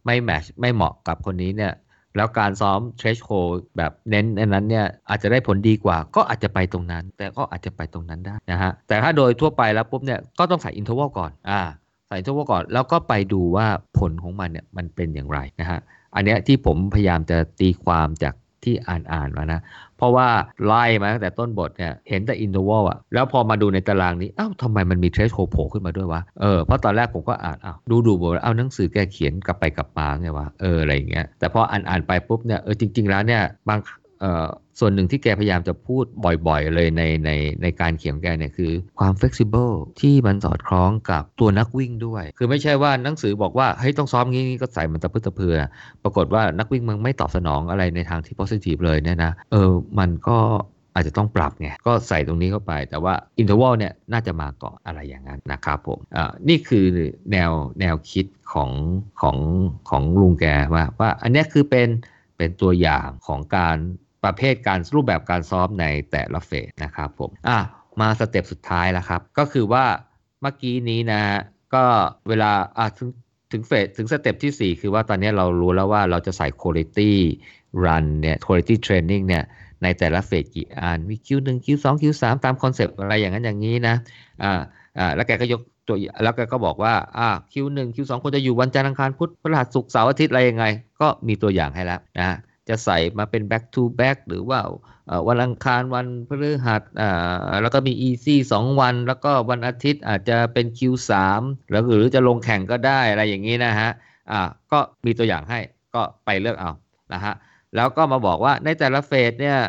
B: ไม่ match ไม่เหมาะกับคนนี้เนี่ยแล้วการซ้อม threshold แบบเน้นอันนั้นเนี่ยอาจจะได้ผลดีกว่า ก็อาจจะไปตรงนั้น แต่ก็อาจจะไปตรงนั้นได้นะฮะแต่ถ้าโดยทั่วไปแล้วปุ๊บเนี่ยก็ต้องใส่ interval ก่อนอ่าใส่ interval ก่อน แล้วก็ไปดูว่าผลของมันเนี่ยมันเป็นอย่างไรนะฮะอันเนี้ยที่ผมพยายามจะตีความจากที่อ่านอ่านมานะ เพราะว่าไล่มาตั้งแต่ต้นบทเนี่ยเห็นแต่ interval อะแล้วพอมาดูในตารางนี้อ้าวทำไมมันมี threshold โผล่ขึ้นมาด้วยวะเออเพราะตอนแรกผมก็อ่านอ้าวดูดูบทเอาหนังสือแกเขียนกลับไปกลับมาไงวะเอออะไรอย่างเงี้ยแต่พออ่านอ่านไปปุ๊บเนี่ยเออจริง ๆ แล้วเนี่ยบาง ส่วนหนึ่งที่แกพยายามจะพูดบ่อยๆ เลยในในในการเขียนแกเนี่ยคือความ flexible ที่มันสอดคล้องกับตัวนักวิ่งด้วย คือไม่ใช่ว่าหนังสือบอกว่าเฮ้ยต้องซ้อมงี้ก็ใส่มันตะพื้ตะเพือ ปรากฏว่านักวิ่งมันไม่ตอบสนองอะไรในทางที่ positive เลยเนี่ยนะเออมันก็อาจจะต้องปรับไง ก็ใส่ตรงนี้เข้าไป แต่ว่าอินเทอร์วลเนี่ยน่าจะมาก่อนอะไรอย่างนั้นนะครับผมอ่นี่คือแนวแนวคิดของของของลุงแกว่าว่าอันนี้คือเป็นเป็นตัวอย่างของการ ประเภทการรูปแบบการซ้อมในแต่ละ phase นะครับผมอะมา step สุดท้ายแล้วครับ ก็คือว่าเมื่อกี้นี้นะก็เวลาอะถึงถึง phase ถึง step ที่ 4 คือว่าตอนนี้เรารู้แล้วว่าเราจะใส่ quality run เนี่ย quality training เนี่ยในแต่ละ phase กี่อันมี Q1 Q2 Q3 ตาม concept อะไรอย่างนั้นอย่างนี้นะอ่าอ่าแล้วแกก็ยกตัวแล้วแกก็บอกว่าอ่า Q1 Q2 ควรจะอยู่วันจันทร์อังคารพุธพฤหัสศุกร์เสาร์อาทิตย์อะไรยังไง ก็มีตัวอย่างให้แล้วนะ จะใส่มาเป็น back to back หรือว่าวันอังคารวันพฤหัสแล้วก็มี easy 2 วัน แล้วก็วันอาทิตย์อาจจะเป็น Q3 แล้วหรือจะลงแข่งก็ได้อะไรอย่างนี้นะฮะอ่าก็มีตัวอย่างให้ก็ไปเลือกเอานะฮะแล้วก็มาบอกว่าในแต่ละเฟสเนี่ย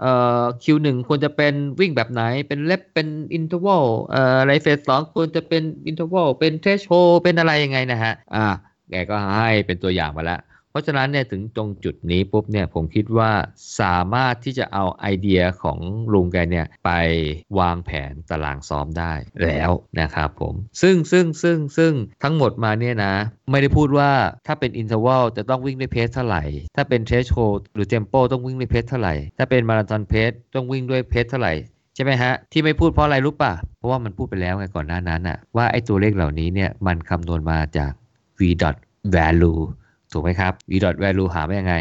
B: เอ่อ Q1 ควรจะเป็นวิ่งแบบไหน เป็น rep เป็น interval เอ่อใน phase สองควรจะเป็น interval เป็น threshold เป็นอะไรยังไงนะฮะ อ่า แกก็ให้เป็นตัวอย่างมาแล้ว เพราะฉะนั้นเนี่ยถึงตรงจุดนี้ปุ๊บเนี่ยผมคิดว่าสามารถที่จะเอาไอเดียของลุงแกเนี่ยไปวางแผนตารางซ้อมได้แล้วนะครับผมซึ่งซึ่งซึ่งซึ่งทั้งหมดมาเนี่ยนะ ไม่ได้พูดว่าถ้าเป็น interval จะต้องวิ่งด้วย pace เท่าไหร่ ถ้าเป็นเทสโชหรือเทมโปต้องวิ่งด้วยเพสเท่าไหร่ ถ้าเป็นมาราธอนเพสต้องวิ่งด้วยเพสเท่าไหร่ใช่ไหมฮะ ที่ไม่พูดเพราะอะไรรู้ป่ะ เพราะว่ามันพูดไปแล้วไงก่อนหน้านั้นอะว่าไอ้ตัวเลขเหล่านี้เนี่ยมันคำนวณมาจาก v value ถูกไหมครับ v value หาไม่ยังไง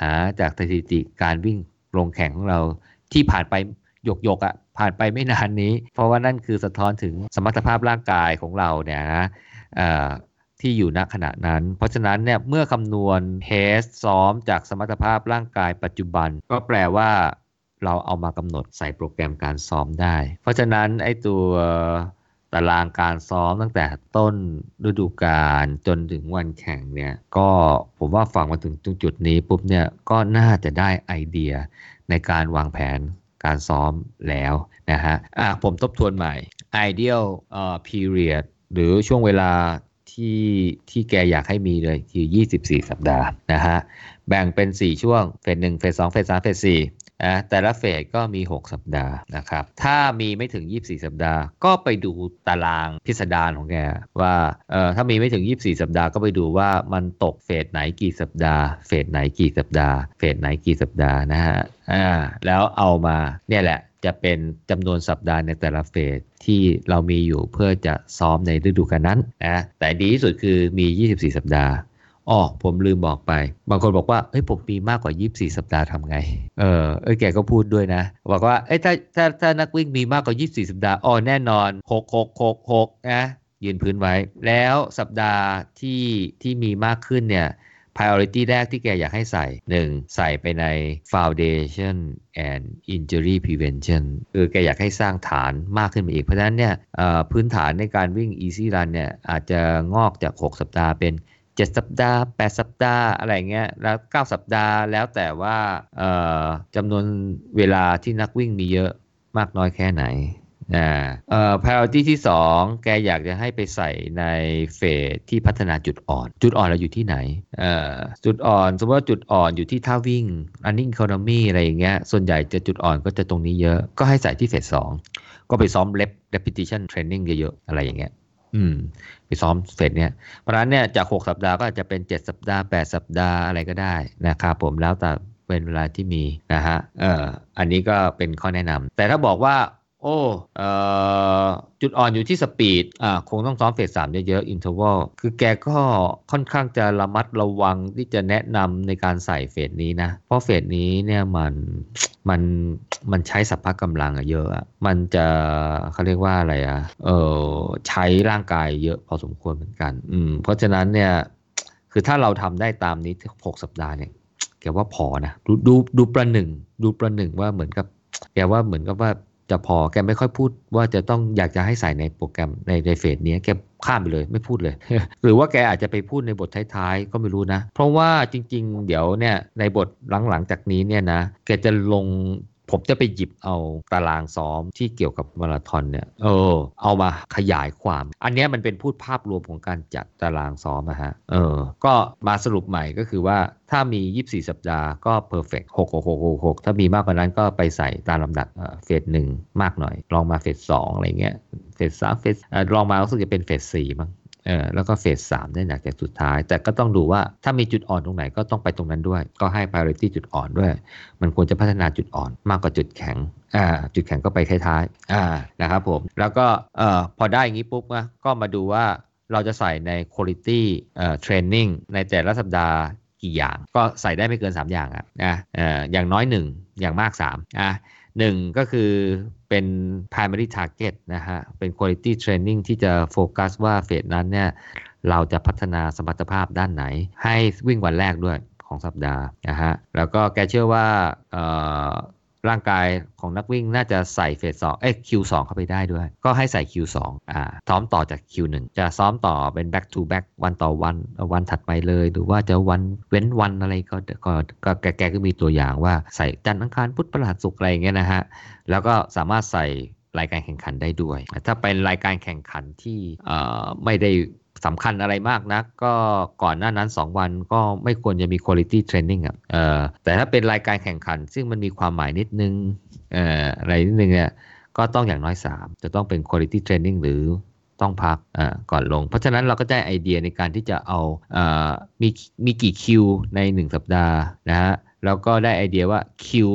B: หาจากสถิติการวิ่งลงแข่งของเราที่ผ่านไปหยกหยกอะผ่านไปไม่นานนี้ เพราะว่านั่นคือสะท้อนถึงสมรรถภาพร่างกายของเราเนี่ยนะที่อยู่ณขณะนั้น เพราะฉะนั้นเนี่ยเมื่อคำนวณเพสซ้อมจากสมรรถภาพร่างกายปัจจุบัน ก็แปลว่าเราเอามากำหนดใส่โปรแกรมการซ้อมได้ เพราะฉะนั้นไอ้ตัว ตารางการซ้อมตั้งแต่ต้นฤดูกาลจนถึงวันแข่งเนี่ยก็ผมว่าฟังมาถึงตรงจุดนี้ปุ๊บเนี่ยก็น่าจะได้ไอเดียในการวางแผนการซ้อมแล้วนะฮะอะผมทบทวนใหม่ ideal uh, period หรือช่วงเวลาที่ที่แกอยากให้มีเลยคือ 24 สัปดาห์นะฮะแบ่งเป็น 4 ช่วงเฟส1เฟส2เฟส3เฟส4 นะแต่ละเฟสก็มี 6 สัปดาห์นะครับ ถ้ามีไม่ถึง 24 สัปดาห์ ก็ไปดูตารางพิสดารของแกว่าเอ่อถ้ามีไม่ถึง 24 สัปดาห์ก็ไปดูว่ามันตกเฟสไหนกี่สัปดาห์ เฟสไหนกี่สัปดาห์ เฟสไหนกี่สัปดาห์นะฮะอ่าแล้วเอามาเนี่ยแหละจะเป็นจำนวนสัปดาห์ในแต่ละเฟสที่เรามีอยู่เพื่อจะซ้อมในฤดูกาลนั้นนะแต่ดีที่สุดคือมี 24 สัปดาห์ อ๋อผมลืมบอกไป บางคนบอกว่าเฮ้ยผมมีมากกว่า 24 สัปดาห์ทำไง เออเอ้ยแกก็พูดด้วยนะ บอกว่าเอ้ยถ้าถ้าถ้านักวิ่งมีมากกว่า 24 สัปดาห์อ๋อแน่นอน6 6 6 6นะยืนพื้นไว้ แล้วสัปดาห์ที่ที่มีมากขึ้นเนี่ย priority แรกที่แกอยากให้ใส่ 1. ใส่ไปใน foundation and injury prevention คือแกอยากให้สร้างฐานมากขึ้นไปอีก เพราะฉะนั้นเนี่ยพื้นฐานในการวิ่ง easy run เนี่ยอาจจะงอกจาก 6 สัปดาห์เป็น 7 สัปดาห์ 8 สัปดาห์อะไรเงี้ยแล้ว 9 สัปดาห์แล้วแต่ว่าจำนวนเวลาที่นักวิ่งมีเยอะมากน้อยแค่ไหนนะเอ่อ priority ที่ 2 แกอยากจะให้ไปใส่ในเฟสที่พัฒนาจุดอ่อน จุดอ่อนเราอยู่ที่ไหนเอ่อจุดอ่อนสมมติว่าจุดอ่อนอยู่ที่ท่าวิ่ง running economy อะไรอย่างเงี้ยส่วนใหญ่จะจุดอ่อนก็จะตรงนี้เยอะก็ให้ใส่ที่เฟส2ก็ไปซ้อม rep repetition training เยอะๆอะไรอย่างเงี้ย อืม ไปซ้อมเสร็จเนี่ยเพราะฉะนั้นเนี่ยจากหกสัปดาห์ก็อาจจะเป็นเจ็ดสัปดาห์แปดสัปดาห์อะไรก็ได้นะครับผมแล้วแต่เป็นเวลาที่มีนะฮะเอ่ออันนี้ก็เป็นข้อแนะนำแต่ถ้าบอกว่า โอ้เอ่อ จุดอ่อนอยู่ที่ speed อ่าคงต้องซ้อม phase สามเยอะๆ interval คือแกก็ค่อนข้างจะระมัดระวังที่จะแนะนำในการใส่ phase นี้นะ เพราะ phase นี้เนี่ยมันมันมันใช้สรรพกำลังอะเยอะอะมันจะเขาเรียกว่าอะไรอะเออใช้ร่างกายเยอะพอสมควรเหมือนกัน อืมเพราะฉะนั้นเนี่ยคือถ้าเราทำได้ตามนี้หกสัปดาห์เนี่ยแกว่าพอนะ ดูดูดูประหนึ่ง ดูประหนึ่งว่าเหมือนกับแกว่าเหมือนกับว่า จะพอแกไม่ค่อยพูดว่าจะต้องอยากจะให้ใส่ในโปรแกรมในในเฟสนี้แกข้ามไปเลยไม่พูดเลย หรือว่าแกอาจจะไปพูดในบทท้ายๆ ก็ไม่รู้นะ เพราะว่าจริงๆ เดี๋ยวเนี่ยในบทหลังๆจากนี้เนี่ยนะแกจะลง ผมจะไปหยิบเอาตารางซ้อมที่เกี่ยวกับมาราธอนเนี่ย เออ เอามาขยายความ อันนี้มันเป็นพูดภาพรวมของการจัดตารางซ้อมนะฮะ เออ ก็มาสรุปใหม่ก็คือว่าถ้ามี 24 สัปดาห์ก็เพอร์เฟกต์6 6 6 6 6ถ้ามีมากกว่านั้นก็ไปใส่ตามลำดับเฟสหนึ่งมากหน่อย ลองมาเฟสสองอะไรเงี้ย เฟสสามเฟสลองมารู้สึกจะเป็นเฟสสี่มั้ง เออแล้วก็เฟสสามได้หนักแต่สุดท้าย แต่ก็ต้องดูว่าถ้ามีจุดอ่อนตรงไหนก็ต้องไปตรงนั้นด้วย ก็ให้ priority จุดอ่อนด้วย มันควรจะพัฒนาจุดอ่อนมากกว่าจุดแข็งอ่าจุดแข็งก็ไปท้ายๆอ่านะครับผมแล้วก็เอ่อพอได้อย่างนี้ปุ๊บนะก็มาดูว่าเราจะใส่ใน quality เอ่อ training ในแต่ละสัปดาห์ กี่อย่าง ก็ใส่ได้ไม่เกิน 3 อย่างอะนะเอ่ออย่างน้อย 1 อย่างมาก 3อะหนึ่งก็คือเป็น primary target นะฮะ เป็น quality training ที่จะโฟกัสว่าเฟสนั้นเนี่ยเราจะพัฒนาสมรรถภาพด้านไหน ให้วิ่งวันแรกด้วยของสัปดาห์นะฮะ แล้วก็แกเชื่อว่า ร่างกายของนักวิ่งน่าจะใส่เฟสสองเอ้ Q2 เข้าไปได้ด้วย ก็ให้ใส่ Q2 อ่าซ้อมต่อจาก Q1 จะซ้อมต่อเป็น back to back วันต่อวันวันถัดไปเลย หรือว่าจะวันเว้นวันอะไรก็ก็ก็แกแกก็มีตัวอย่างว่าใส่จันทร์อังคารพุธพฤหัสศุกร์อะไรอย่างเงี้ยนะฮะ แล้วก็สามารถใส่รายการแข่งขันได้ด้วย ถ้าเป็นรายการแข่งขันที่ไม่ได้ สำคัญอะไรมากนะก็ก่อนหน้านั้น 2 วันก็ไม่ควรจะมี quality training อะเออแต่ถ้าเป็นรายการแข่งขัน ซึ่งมันมีความหมายนิดนึงเอ่ออะไรนิดนึงเนี่ยก็ต้องอย่างน้อย 3 จะต้องเป็น quality training หรือต้องพักอ่าก่อนลง เพราะฉะนั้นเราก็ได้ไอเดียในการที่จะเอาอ่ามีมีกี่คิวใน 1 สัปดาห์นะฮะแล้วก็ได้ไอเดียว่าคิว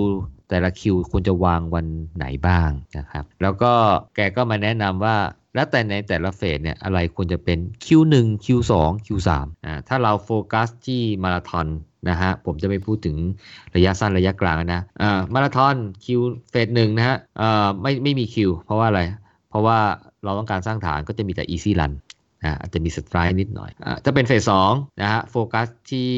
B: แต่ละคิวควรจะวางวันไหนบ้างนะครับ แล้วก็แกก็มาแนะนำว่า แล้วแต่ในแต่ละเฟสเนี่ยอะไรควรจะเป็น Q1 Q2 Q3 อ่าถ้าเราโฟกัสที่มาราธอนนะฮะผมจะไม่พูดถึงระยะสั้นระยะกลางนะอ่ามาราธอนคิวเฟสหนึ่งนะฮะอ่าไม่ไม่มีคิวเพราะว่าอะไร เพราะว่าเราต้องการสร้างฐานก็จะมีแต่ easy run นะอาจจะมีสไตร์นิดหน่อยอถ้าเป็นเฟสสองนะฮะโฟกัสที่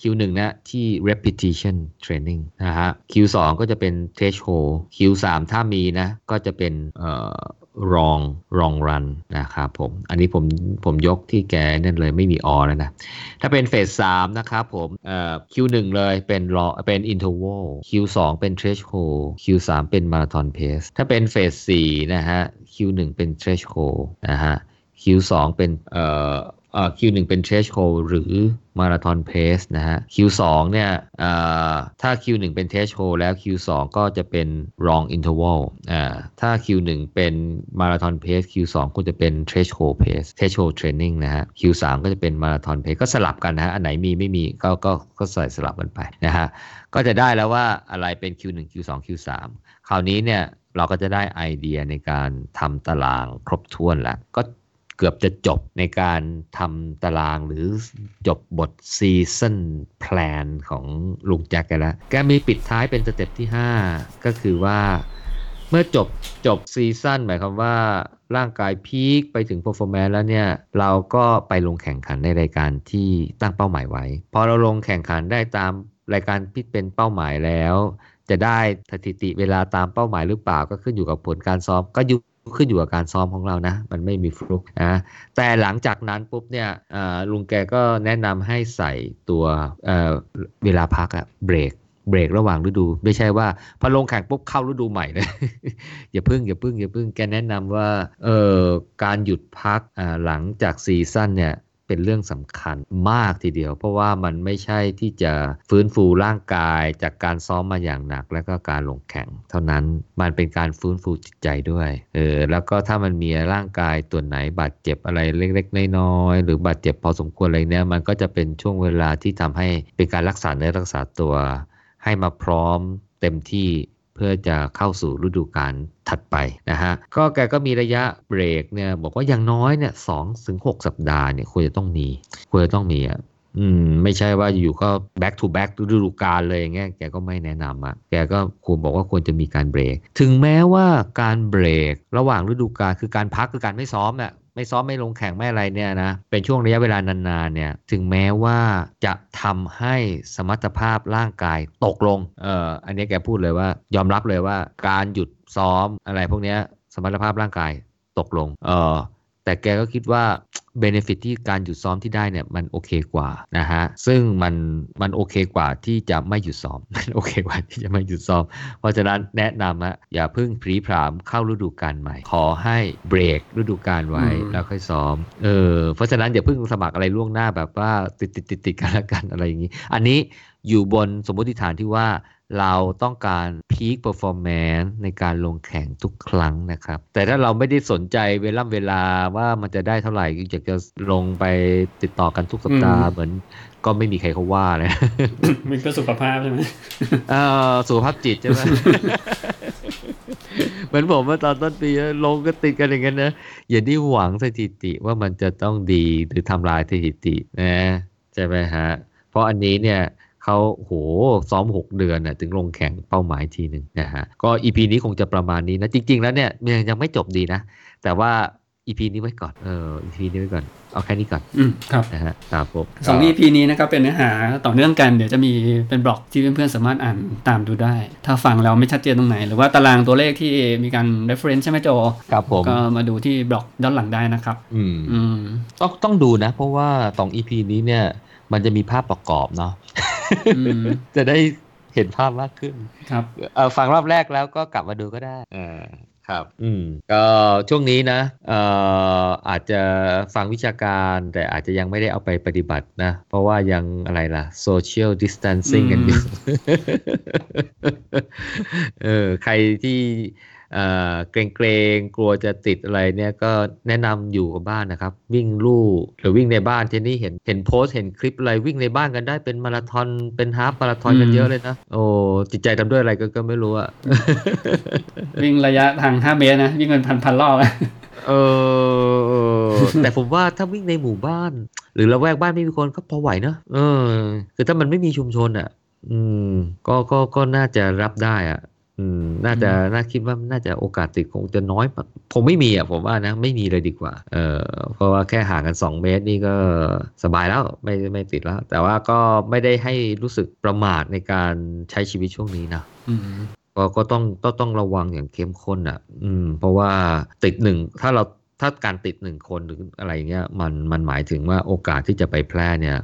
B: Q1 นะที่ repetition training นะฮะ Q2 ก็จะเป็น threshold Q3 ถ้ามีนะก็จะเป็นเอ่อ รองรองรันนะครับผมอันนี้ผมผมยกที่แกนั่นเลยไม่มีออแล้วนะ ถ้าเป็นเฟสสามนะครับผมเอ่อ Q1 เลยเป็นรอเป็น interval Q2 เป็น threshold Q3 เป็นมาราธอนเพสถ้าเป็นเฟสสี่นะฮะ Q1 เป็นเทรชโคนะฮะ Q2 เป็นเอ่อเอ่อ Q1 เป็น threshold หรือ marathon pace นะฮะ Q2 เนี่ยถ้า Q1 เป็น threshold แล้ว Q2 ก็จะเป็น long interval ถ้า Q1 เป็น marathon pace Q2 ก็จะเป็น threshold pace threshold training นะฮะ Q3 ก็จะเป็น marathon pace ก็สลับกันนะฮะ อันไหนมีไม่มีก็ก็ก็ใส่สลับกันไปนะฮะ ก็จะได้แล้วว่าอะไรเป็น Q1 Q2 Q3 คราวนี้เนี่ยเราก็จะได้ไอเดียในการทำตารางครบถ้วนแล้วก็ เกือบจะจบในการทำตารางหรือจบบท season plan ของลุงแจ็คกันแล้วแกมีปิดท้ายเป็น step ที่ 5 ก็คือว่าเมื่อจบจบซีซั่นหมายความว่าร่างกายพีคไปถึง performance แล้วเนี่ย เราก็ไปลงแข่งขันในรายการที่ตั้งเป้าหมายไว้ พอเราลงแข่งขันได้ตามรายการที่เป็นเป้าหมายแล้ว จะได้สถิติเวลาตามเป้าหมายหรือเปล่าก็ขึ้นอยู่กับผลการซ้อมก็อยู่ ขึ้นอยู่กับการซ้อมของเรานะ มันไม่มีฟลุกนะแต่หลังจากนั้นปุ๊บเนี่ยลุงแกก็แนะนำให้ใส่ตัวเเวลาพักอะเบรกเบรกระหว่างฤดู ไม่ใช่ว่าพอลงแข่งปุ๊บเข้าฤดูใหม่เลยอย่าพึ่งอย่าพึ่งอย่าพึ่งแกแนะนำว่าเออการหยุดพักหลังจากซีซั่นเนี่ย เป็นเรื่องสำคัญมากทีเดียว เพราะว่ามันไม่ใช่ที่จะฟื้นฟูร่างกายจากการซ้อมมาอย่างหนัก แล้วก็การลงแข่ง เท่านั้นมันเป็นการฟื้นฟูจิตใจด้วยเออแล้วก็ถ้ามันมีร่างกายตัวไหนบาดเจ็บอะไรเล็กๆน้อยๆหรือบาดเจ็บพอสมควรอะไรเนี้ยมันก็จะเป็นช่วงเวลาที่ทำให้เป็นการรักษาเนื้อรักษาตัว ให้มาพร้อมเต็มที่ พื่อจะเข้าสู่ฤดูกาลถัดไปนะฮะก็แกก็มีระยะเบรกเนี่ยบอกว่าอย่างน้อยเนี่ยสองถึงหกสัปดาห์เนี่ยควรจะต้องมีควรจะต้องมีอะอืมไม่ใช่ว่าอยู่ก็ back to back ฤดูกาลเลยอย่างเงี้ยแกก็ไม่แนะนำอะแกก็ควรบอกว่าควรจะมีการเบรก ถึงแม้ว่าการเบรกระหว่างฤดูกาลคือการพักคือการไม่ซ้อมเนี่ย ไม่ซ้อมไม่ลงแข่งไม่อะไรเนี่ยนะเป็นช่วงระยะเวลานานๆเนี่ยถึงแม้ว่าจะทำให้สมรรถภาพร่างกายตกลงเอออันนี้แกพูดเลยว่ายอมรับเลยว่าการหยุดซ้อมอะไรพวกนี้สมรรถภาพร่างกายตกลงเออแต่แกก็คิดว่า เบนฟิตที่การหยุดซ้อมที่ได้เนี่ยมันโอเคกว่านะฮะซึ่งมันมันโอเคกว่าที่จะไม่หยุดซ้อมมันโอเคกว่าที่จะไม่หยุดซ้อม เพราะฉะนั้นแนะนำอะอย่าเพิ่งพรีพรามเข้าฤดูกาลใหม่ ขอให้เบรกฤดูกาลไว้แล้วค่อยซ้อมเออเพราะฉะนั้นอย่าเพิ่งสมัครอะไรล่วงหน้าแบบว่าติดติดติดติดกันละกันอะไรอย่างนี้ อันนี้อยู่บนสมมติฐานที่ว่า เราต้องการ peak performance ในการลงแข่งทุกครั้งนะครับ แต่ถ้าเราไม่ได้สนใจเวลาเวลาว่ามันจะได้เท่าไหร่อยากจะลงไปติดต่อกันทุกสัปดาห์เหมือนก็ไม่มีใครเขาว่าเลย
A: มันก็สุขภาพใช่ไหม
B: เออสุขภาพจิตใช่ไหมเหมือนผมว่าตอนต้นปีลงก็ติดกันอย่างนั้นนะอย่าได้หวังสถิติว่ามันจะต้องดีหรือทำลายสถิตินะใช่ไหมฮะ เพราะอันนี้เนี่ย เขาโหซ้อม 6 เดือนน่ะถึงลงแข่งเป้าหมายทีหนึ่งนะฮะก็อีพีนี้คงจะประมาณนี้นะ จริง ๆ แล้วเนี่ยยังไม่จบดีนะ แต่ว่าอีพีนี้ไว้ก่อนเอออีพีนี้ไว้ก่อนเอาแค่นี้ก่อน
A: อืมครับ
B: นะฮะครับผม
A: สองอีพีนี้นะครับเป็นเนื้อหาต่อเนื่องกันเดี๋ยวจะมีเป็นบล็อกที่เพื่อนๆสามารถอ่านตามดูได้ ถ้าฟังแล้วไม่ชัดเจนตรงไหน หรือว่าตารางตัวเลขที่มีการ reference ใช่ไหมโจ
B: ครับผม
A: ก็มาดูที่บล็อกด้านหลังได้นะครับ
B: อืมอืมต้องต้องดูนะ เพราะว่าสองอีพีนี้เนี่ย มันจะมีภาพประกอบเนาะจะได้เห็นภาพมากขึ้น
A: ครับ
B: เออฟังรอบแรกแล้วก็กลับมาดูก็ได้อ่าครับ อืม ก็ช่วงนี้นะเอ่ออาจจะฟังวิชาการแต่อาจจะยังไม่ได้เอาไปปฏิบัตินะ เพราะว่ายังอะไรล่ะ social distancing กันอยู่ เออ ใครที่ เกรงเกรงกลัวจะติดอะไรเนี่ยก็แนะนำอยู่กับบ้านนะครับ วิ่งลู่หรือวิ่งในบ้านที่นี่เห็นเห็นโพสเห็นคลิปอะไรวิ่งในบ้านกันได้เป็นมาราธอนเป็นฮาฟมาราธอนกันเยอะเลยนะโอ้จิตใจทำด้วยอะไรก็ก็ไม่รู้อะ
A: วิ่งระยะทาง 5 เมตรนะ วิ่งเป็นพันพันรอบ
B: เออแต่ผมว่าถ้าวิ่งในหมู่บ้าน หรือละแวกบ้านไม่มีคนก็พอไหวเนอะเออคือถ้ามันไม่มีชุมชนอะ อืม ก็ก็ก็น่าจะรับได้อะ อืม น่าจะน่าคิดว่าน่าจะโอกาสติดคงจะน้อยผมไม่มีอะผมว่านะไม่มีเลยดีกว่า เออเพราะว่าแค่ห่างกัน 2 เมตรนี่ก็สบายแล้วไม่ไม่ติดแล้ว แต่ว่าก็ไม่ได้ให้รู้สึกประมาทในการใช้ชีวิตช่วงนี้นะก็ก็ต้องต้องต้องระวังอย่างเข้มข้นอะ อืม เพราะว่าติดหนึ่งถ้าเราถ้าการติดหนึ่งคนหรืออะไรเงี้ยมันมันหมายถึงว่าโอกาสที่จะไปแพร่เนี่ย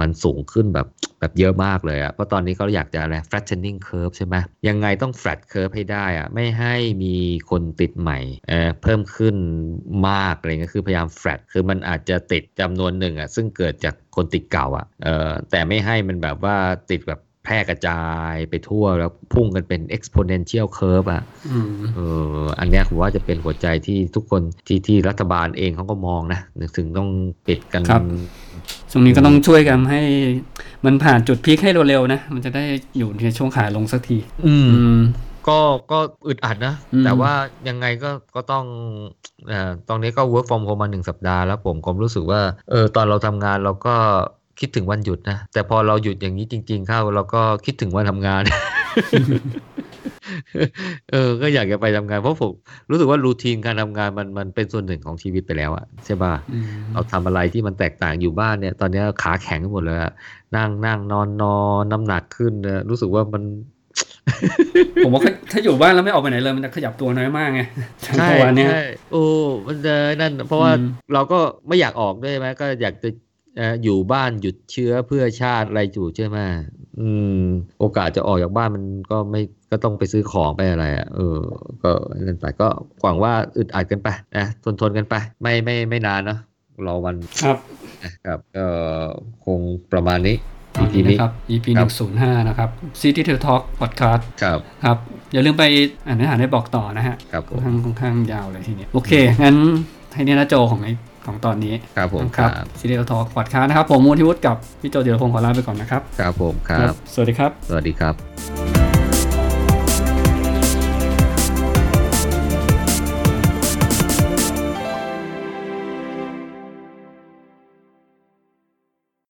B: มันสูงขึ้นแบบแบบเยอะมากเลยอะเพราะตอนนี้เขาอยากจะอะไร flattening curve ใช่ไหมยังไงต้อง flat curve ให้ได้อะไม่ให้มีคนติดใหม่เเพิ่มขึ้นมากอะไรเงี้ยคือพยายาม flat คือมันอาจจะติดจำนวนหนึ่งอะซึ่งเกิดจากคนติดเก่าอะเออแต่ไม่ให้มันแบบว่าติดแบบแพร่กระจายไปทั่วแล้วพุ่งกันเป็น exponential curve อะเอออันนี้ผมว่าจะเป็นหัวใจที่ทุกคนที่ที่รัฐบาลเองเขาก็มองนะ ถึงต้องปิดกัน
A: ช่วงนี้ก็ต้องช่วยกันให้มันผ่านจุดพีคให้เร็วๆนะ มันจะได้อยู่ในช่วงขาลงสักที
B: อืม ก็ก็อึดอัดนะ
A: อืม
B: แต่ว่ายังไงก็ก็ต้องเอ่อตอนนี้ก็ work from home มาหนึ่งสัปดาห์แล้วผมผมรู้สึกว่าเออตอนเราทำงานเราก็คิดถึงวันหยุดนะ แต่พอเราหยุดอย่างนี้จริง ๆ เข้าเราก็คิดถึงวันทำงาน เออ ก็อยากจะไปทำงานเพราะผมรู้สึกว่ารูทีนการทำงานมันมันเป็นส่วนหนึ่งของชีวิตไปแล้วอะใช่ป่ะ
A: อืม
B: เราทำอะไรที่มันแตกต่างอยู่บ้านเนี่ย ตอนนี้ขาแข็งไปหมดเลยอะนั่งนั่งนอนนอนน้ำหนักขึ้นเนี่ยรู้สึกว่ามัน
A: ผมว่าถ้าอยู่บ้านแล้วไม่ออกไปไหนเลยมันจะขยับตัวน้อยมากไงทั้ง
B: ใช่
A: ตัวเนี้ย
B: ใช่โอ้มันจะนั่น เพราะว่า
A: อืม
B: เราก็ไม่อยากออกด้วยไหมก็อยากจะเอ่ออยู่บ้านหยุดเชื้อเพื่อชาติอะไรอยู่ใช่ไหมอืม โอกาสจะออกจากบ้านมันก็ไม่ก็ต้องไปซื้อของไปอะไรอะเออ ก็นั่นไปก็หวังว่าอึดอัดกันไปนะทนทนกันไป ไม่ไม่ไม่นานเนอะรอวัน
A: ครับ
B: นะครับก็คงประมาณนี้
A: ตอน
B: EP
A: นี้
B: นี้
A: นะครับ EP
B: ครับ
A: 105นะครับ City Tail Talk Podcast
B: ครับ
A: ครับ อย่าลืมไปอ่านเนื้อหาในบอกต่อนะฮะ
B: ครับผ
A: ค่อน
B: ม
A: ข้างค่อนข้างยาวเลยทีนี้โอเคงั้นให้เนี่ยนะโจของไอ้ ของตอนนี้
B: ครับผม
A: นะ
B: ค
A: ครั
B: รั
A: บบ City Tail Talk Podcast นะครับ ผมมูลทิวุฒิกับพี่โจเดียรพงศ์ขอลาไปก่อนนะครับ
B: ครับผมครับ
A: สวัสดีครับ
B: สวัสดีครับ